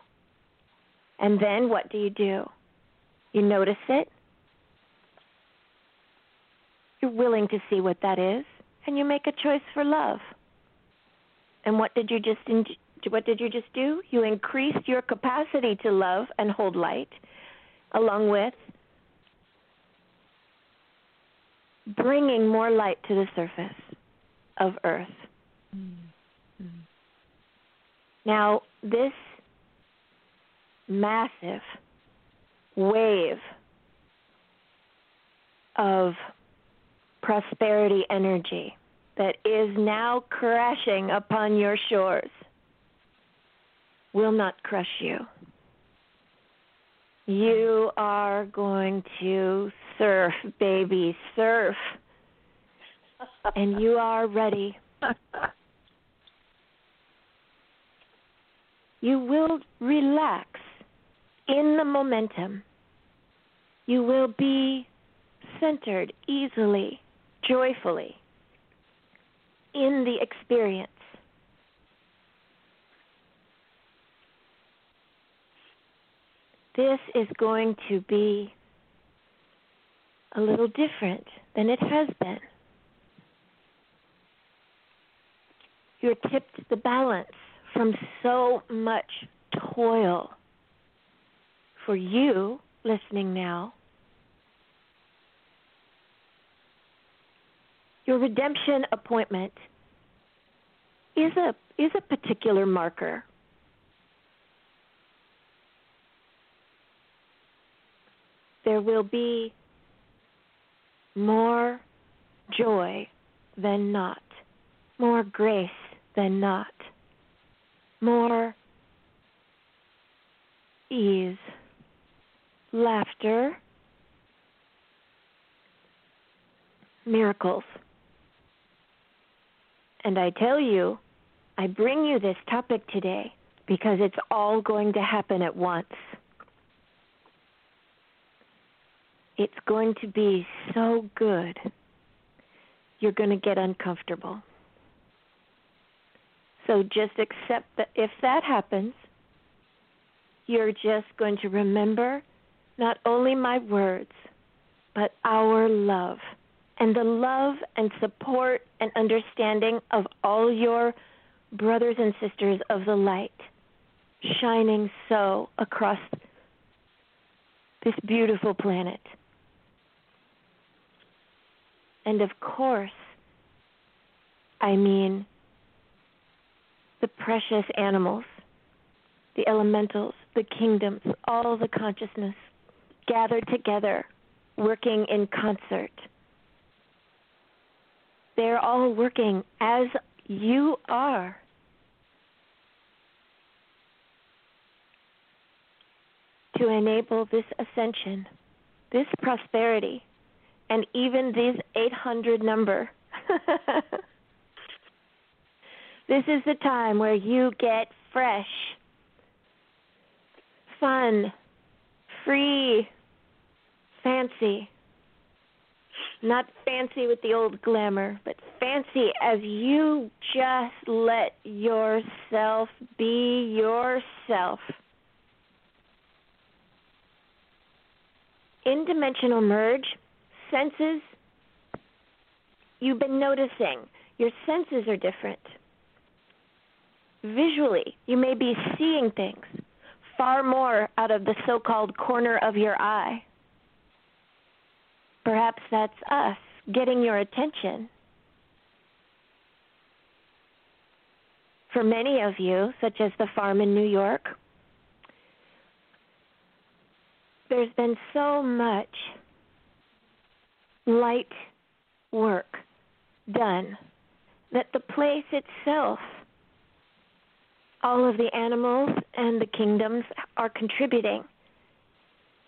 And then what do you do? You notice it. You're willing to see what that is, and you make a choice for love. And what did you just in- what did you just do? You increased your capacity to love and hold light, along with bringing more light to the surface of Earth. Mm-hmm. Now, this massive wave of prosperity energy that is now crashing upon your shores will not crush you. You are going to surf, baby, surf. and you are ready. you will relax in the momentum. You will be centered easily, joyfully in the experience. This is going to be a little different than it has been. You're tipped the balance from so much toil. For you listening now, your redemption appointment is a is a particular marker. There will be more joy than not, more grace than not, more ease, laughter, miracles. And I tell you, I bring you this topic today because it's all going to happen at once. It's going to be so good, you're going to get uncomfortable. So just accept that if that happens, you're just going to remember not only my words, but our love and the love and support and understanding of all your brothers and sisters of the light shining so across this beautiful planet. And of course, I mean the precious animals, the elementals, the kingdoms, all the consciousness gathered together, working in concert they're all working as you are. To enable this ascension, this prosperity, and even these 800 number. this is the time where you get fresh, fun, free, fancy, not fancy with the old glamour, but fancy as you just let yourself be yourself. In dimensional merge, senses, you've been noticing your senses are different. Visually, you may be seeing things far more out of the so called corner of your eye Perhaps that's us getting your attention. For many of you, such as the farm in New York, there's been so much light work done that the place itself, all of the animals and the kingdoms are contributing.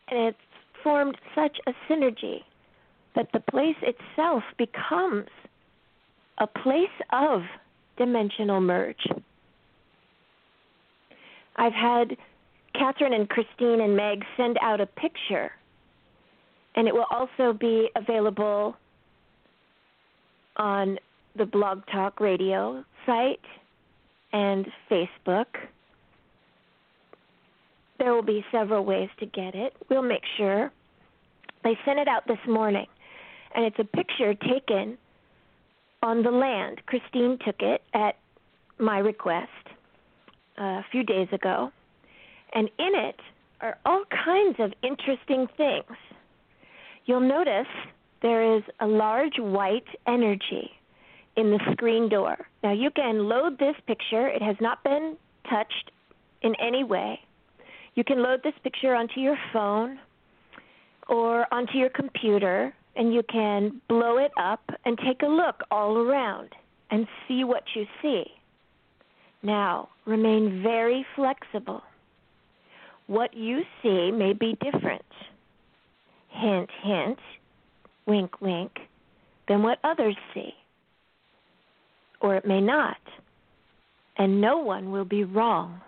And it's formed such a synergy that the place itself becomes a place of dimensional merge. I've had Catherine and Christine and Meg send out a picture, and it will also be available on the Blog Talk Radio site and Facebook. There will be several ways to get it. We'll make sure. They sent it out this morning and it's a picture taken on the land. Christine took it at my request uh, a few days ago, and in it are all kinds of interesting things. You'll notice there is a large white energy in the screen door. Now you can load this picture, it has not been touched in any way. You can load this picture onto your phone or onto your computer and you can blow it up and take a look all around and see what you see. Now, remain very flexible. what you see may be different. Hint, hint, wink, wink, than what others see. Or it may not. And no one will be wrong.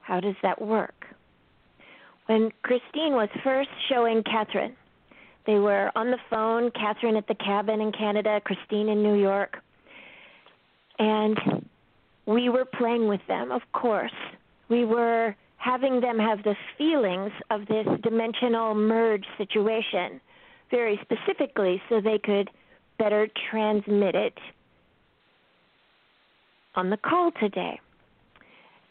How does that work? When Christine was first showing Catherine, they were on the phone, Catherine at the cabin in Canada, Christine in New York. And we were playing with them, of course. We were having them have the feelings of this dimensional merge situation very specifically so they could better transmit it on the call today.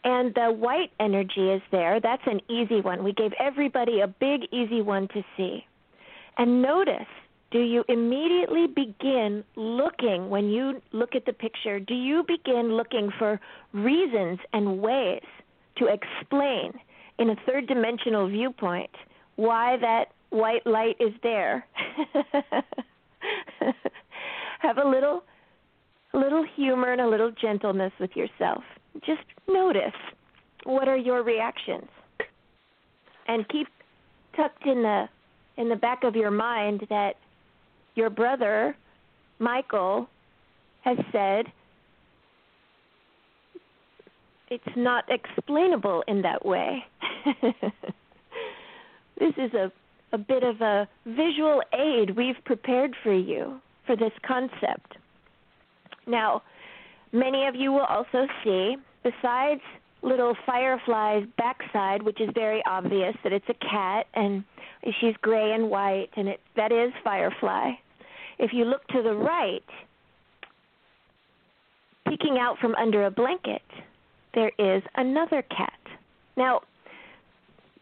And the white energy is there. That's an easy one. We gave everybody a big, easy one to see. And notice do you immediately begin looking, when you look at the picture, do you begin looking for reasons and ways to explain in a third dimensional viewpoint why that white light is there? Have a little little humor and a little gentleness with yourself. Just notice what are your reactions. And keep tucked in the in the back of your mind that your brother, Michael, has said it's not explainable in that way. this is a, a bit of a visual aid we've prepared for you for this concept. Now, many of you will also see, besides little firefly's backside, which is very obvious that it's a cat and she's gray and white, and it that is Firefly. If you look to the right, peeking out from under a blanket, there is another cat. Now,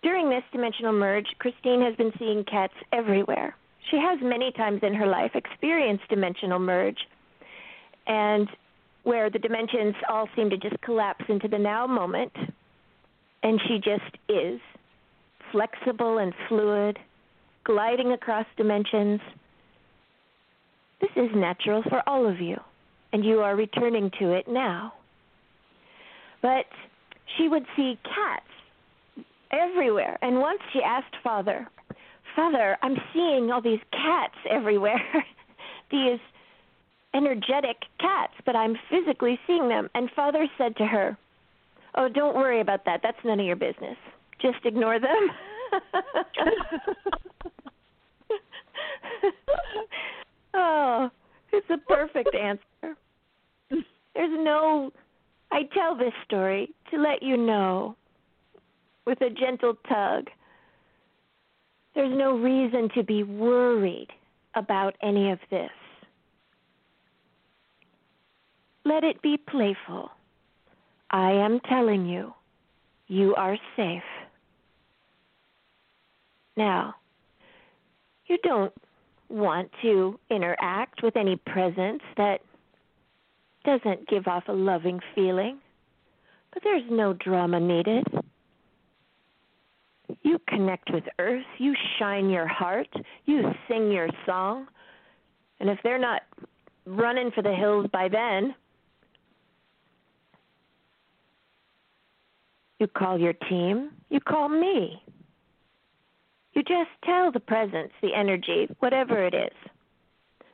during this dimensional merge, Christine has been seeing cats everywhere. She has many times in her life experienced dimensional merge, and where the dimensions all seem to just collapse into the now moment, and she just is flexible and fluid, gliding across dimensions. This is natural for all of you, and you are returning to it now. But she would see cats everywhere, and once she asked Father, Father, I'm seeing all these cats everywhere, these energetic cats, but I'm physically seeing them. And Father said to her, Oh, don't worry about that. That's none of your business. Just ignore them. oh, it's a perfect answer. There's no. I tell this story to let you know, with a gentle tug, there's no reason to be worried about any of this. Let it be playful. I am telling you, you are safe. Now, you don't want to interact with any presence that doesn't give off a loving feeling, but there's no drama needed. You connect with Earth, you shine your heart, you sing your song, and if they're not running for the hills by then, you call your team, you call me. You just tell the presence, the energy, whatever it is.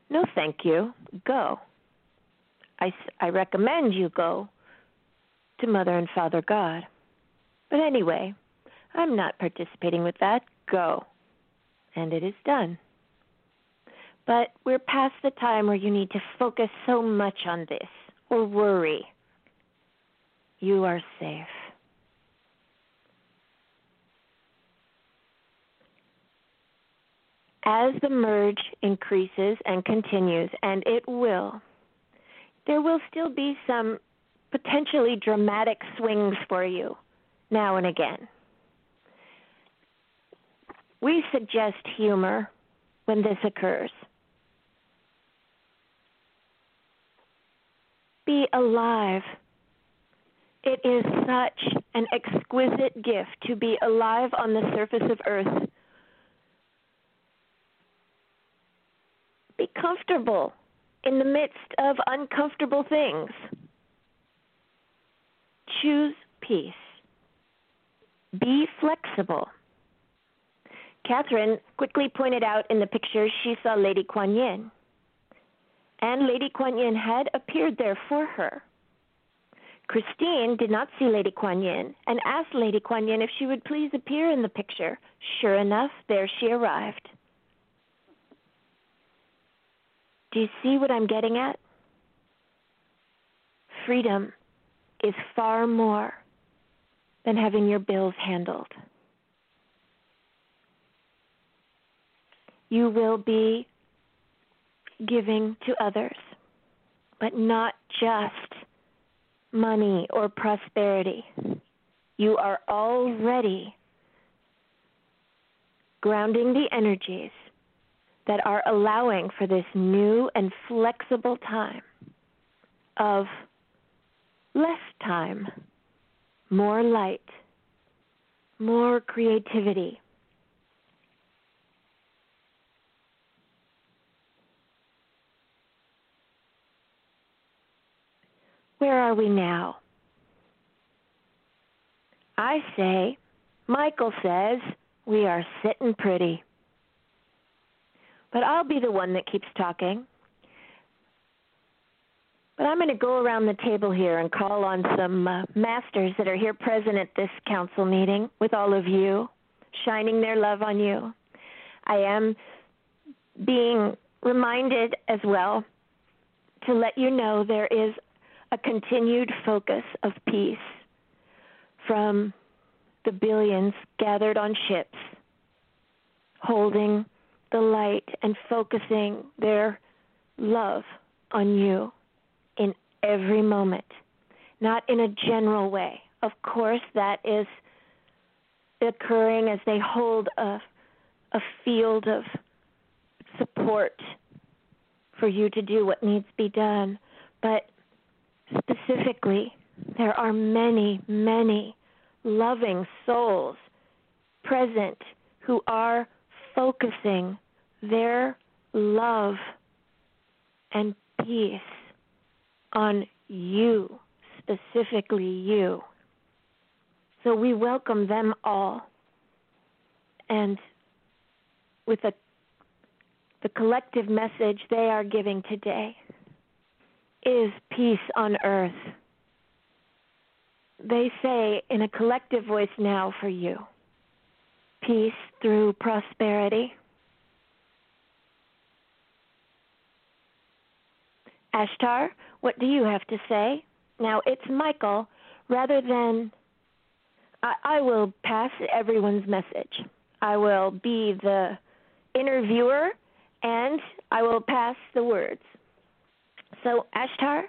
No, thank you. Go. I, I recommend you go to Mother and Father God. But anyway, I'm not participating with that. Go. And it is done. But we're past the time where you need to focus so much on this or worry. You are safe. as the merge increases and continues, and it will, there will still be some potentially dramatic swings for you now and again. We suggest humor when this occurs. Be alive. It is such an exquisite gift to be alive on the surface of Earth Be comfortable in the midst of uncomfortable things. Choose peace. be flexible. Catherine quickly pointed out in the picture she saw Lady Kuan Yin. And Lady Kuan Yin had appeared there for her. Christine did not see Lady Kuan Yin and asked Lady Kuan Yin if she would please appear in the picture. Sure enough, there she arrived. Do you see what I'm getting at? Freedom is far more than having your bills handled. You will be giving to others, but not just money or prosperity. You are already grounding the energies that are allowing for this new and flexible time of less time, more light, more creativity. Where are we now? I say, Michael says, we are sitting pretty. But I'll be the one that keeps talking. But I'm going to go around the table here and call on some uh, masters that are here present at this council meeting with all of you, shining their love on you. I am being reminded as well to let you know there is a continued focus of peace from the billions gathered on ships, holding the light and focusing their love on you in every moment, not in a general way. Of course, that is occurring as they hold a, a field of support for you to do what needs to be done. But specifically, there are many, many loving souls present who are focusing their love and peace on you, specifically you. So we welcome them all. And with a, the collective message they are giving today is peace on earth. They say in a collective voice now for you peace through prosperity. Ashtar, what do you have to say? Now it's Michael. Rather than, I, I will pass everyone's message. I will be the interviewer and I will pass the words. So, Ashtar?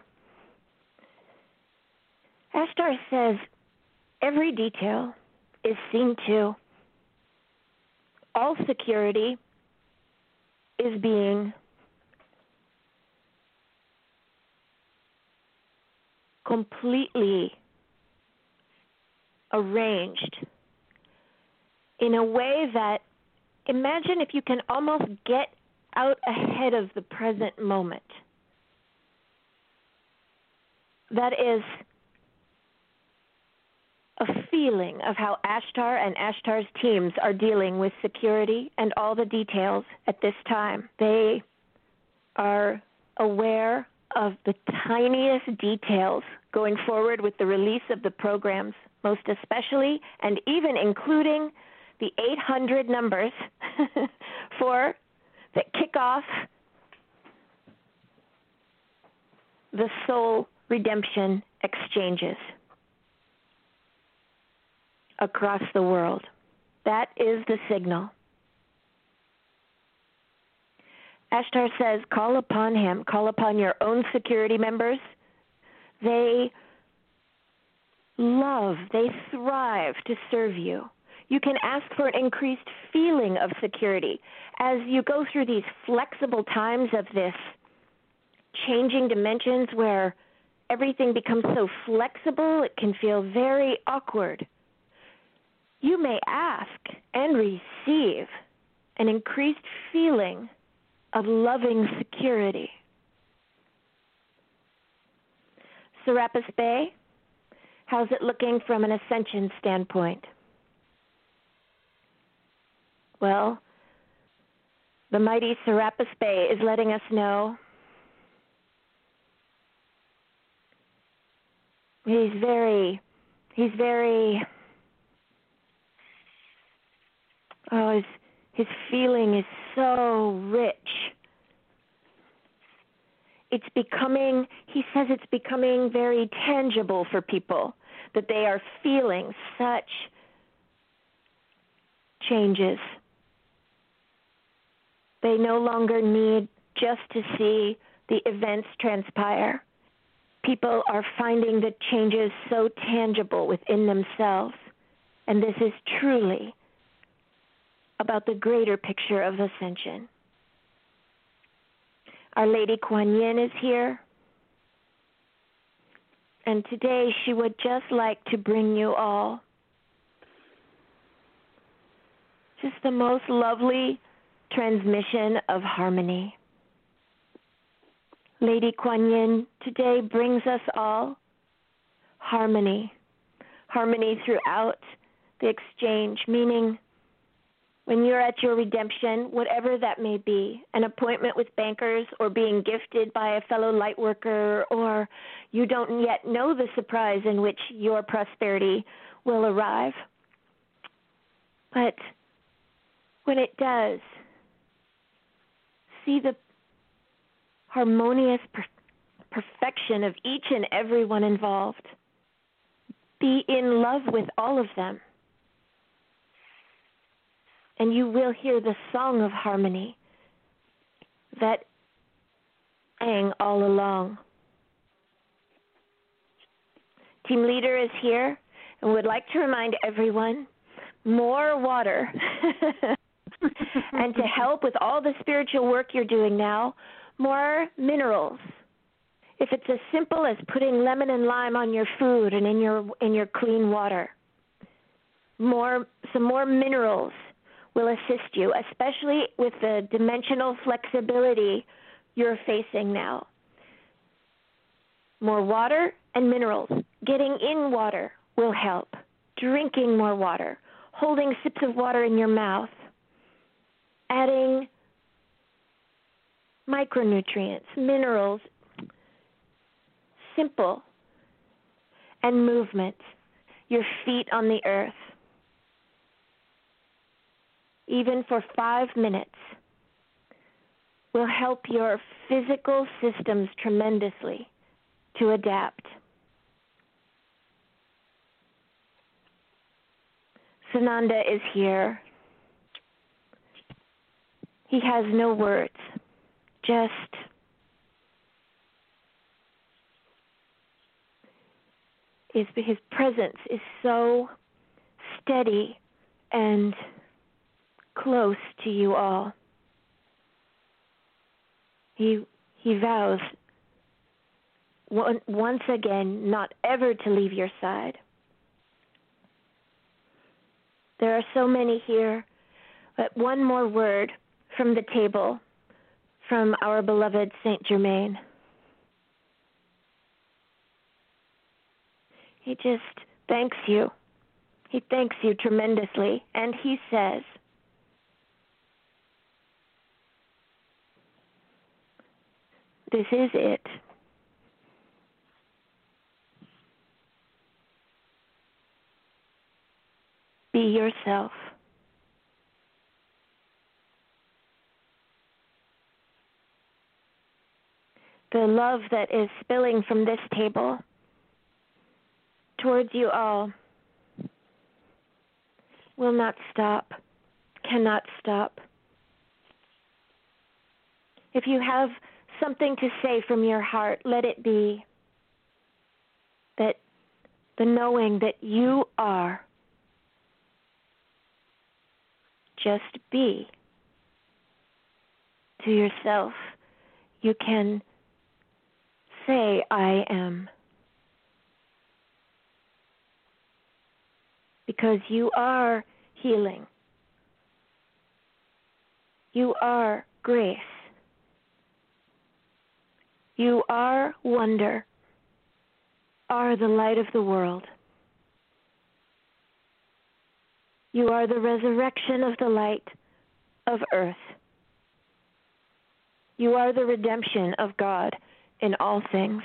Ashtar says every detail is seen to. All security is being completely arranged in a way that imagine if you can almost get out ahead of the present moment. That is a feeling of how Ashtar and Ashtar's teams are dealing with security and all the details at this time. They are aware of the tiniest details going forward with the release of the programs, most especially and even including the 800 numbers for that kick off the soul redemption exchanges across the world. That is the signal. Ashtar says, call upon him, call upon your own security members. They love, they thrive to serve you. You can ask for an increased feeling of security as you go through these flexible times of this changing dimensions where everything becomes so flexible, it can feel very awkward. You may ask and receive an increased feeling of loving security. Serapis Bey, how's it looking from an ascension standpoint? Well, the mighty Serapis Bey is letting us know he's very he's very oh his his feeling is so rich it's becoming he says it's becoming very tangible for people that they are feeling such changes they no longer need just to see the events transpire people are finding the changes so tangible within themselves. And this is truly about the greater picture of ascension. Our Lady Kuan Yin is here. And today she would just like to bring you all just the most lovely transmission of harmony. Lady Kuan Yin today brings us all harmony. Harmony throughout the exchange, meaning when you're at your redemption, whatever that may be, an appointment with bankers or being gifted by a fellow light worker, or you don't yet know the surprise in which your prosperity will arrive. But when it does, see the harmonious per- perfection of each and every one involved. Be in love with all of them. And you will hear the song of harmony that sang all along. Team leader is here and would like to remind everyone more water. and to help with all the spiritual work you're doing now, more minerals. If it's as simple as putting lemon and lime on your food and in your in your clean water. More some more minerals will assist you, especially with the dimensional flexibility you're facing now. More water and minerals. Getting in water will help. Drinking more water. Holding sips of water in your mouth. Adding micronutrients, minerals, simple, and movement, your feet on the earth, even for five minutes, will help your physical systems tremendously to adapt. Sananda is here. He has no words just is his presence is so steady and close to you all. He he vows once again not ever to leave your side. There are so many here, but one more word from the table from our beloved Saint Germain. He just thanks you. He thanks you tremendously. And he says, This is it. Be yourself. the love that is spilling from this table towards you all will not stop, cannot stop. If you have something to say from your heart, let it be that the knowing that you are just be to yourself. You can say, I am. Because you are healing. You are grace. You are wonder, are the light of the world. You are the resurrection of the light of earth. You are the redemption of God in all things.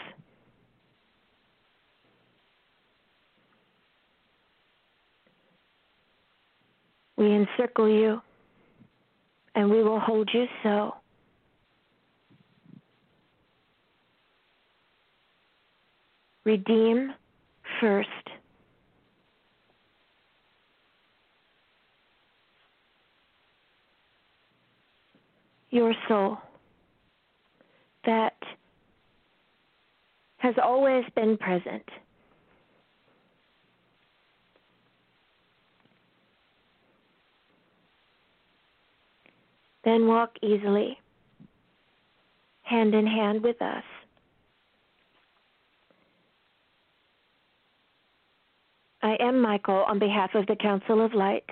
We encircle you and we will hold you so. Redeem first. Your soul that has always been present. Then walk easily, hand in hand with us. I am Michael on behalf of the Council of Light.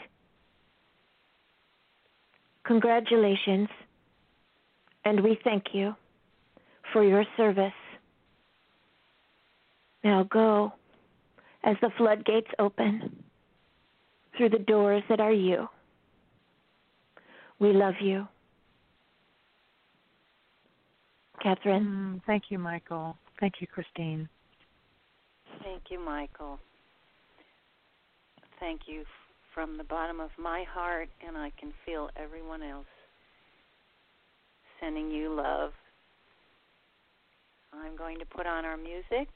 Congratulations, and we thank you for your service. Now go as the floodgates open through the doors that are you. We love you. Catherine. Mm, thank you, Michael. Thank you, Christine. Thank you, Michael. Thank you from the bottom of my heart, and I can feel everyone else sending you love. I'm going to put on our music,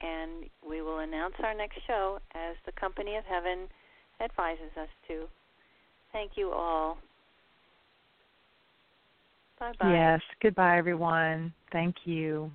and we will announce our next show as the Company of Heaven advises us to. Thank you all. Bye bye. Yes. Goodbye, everyone. Thank you.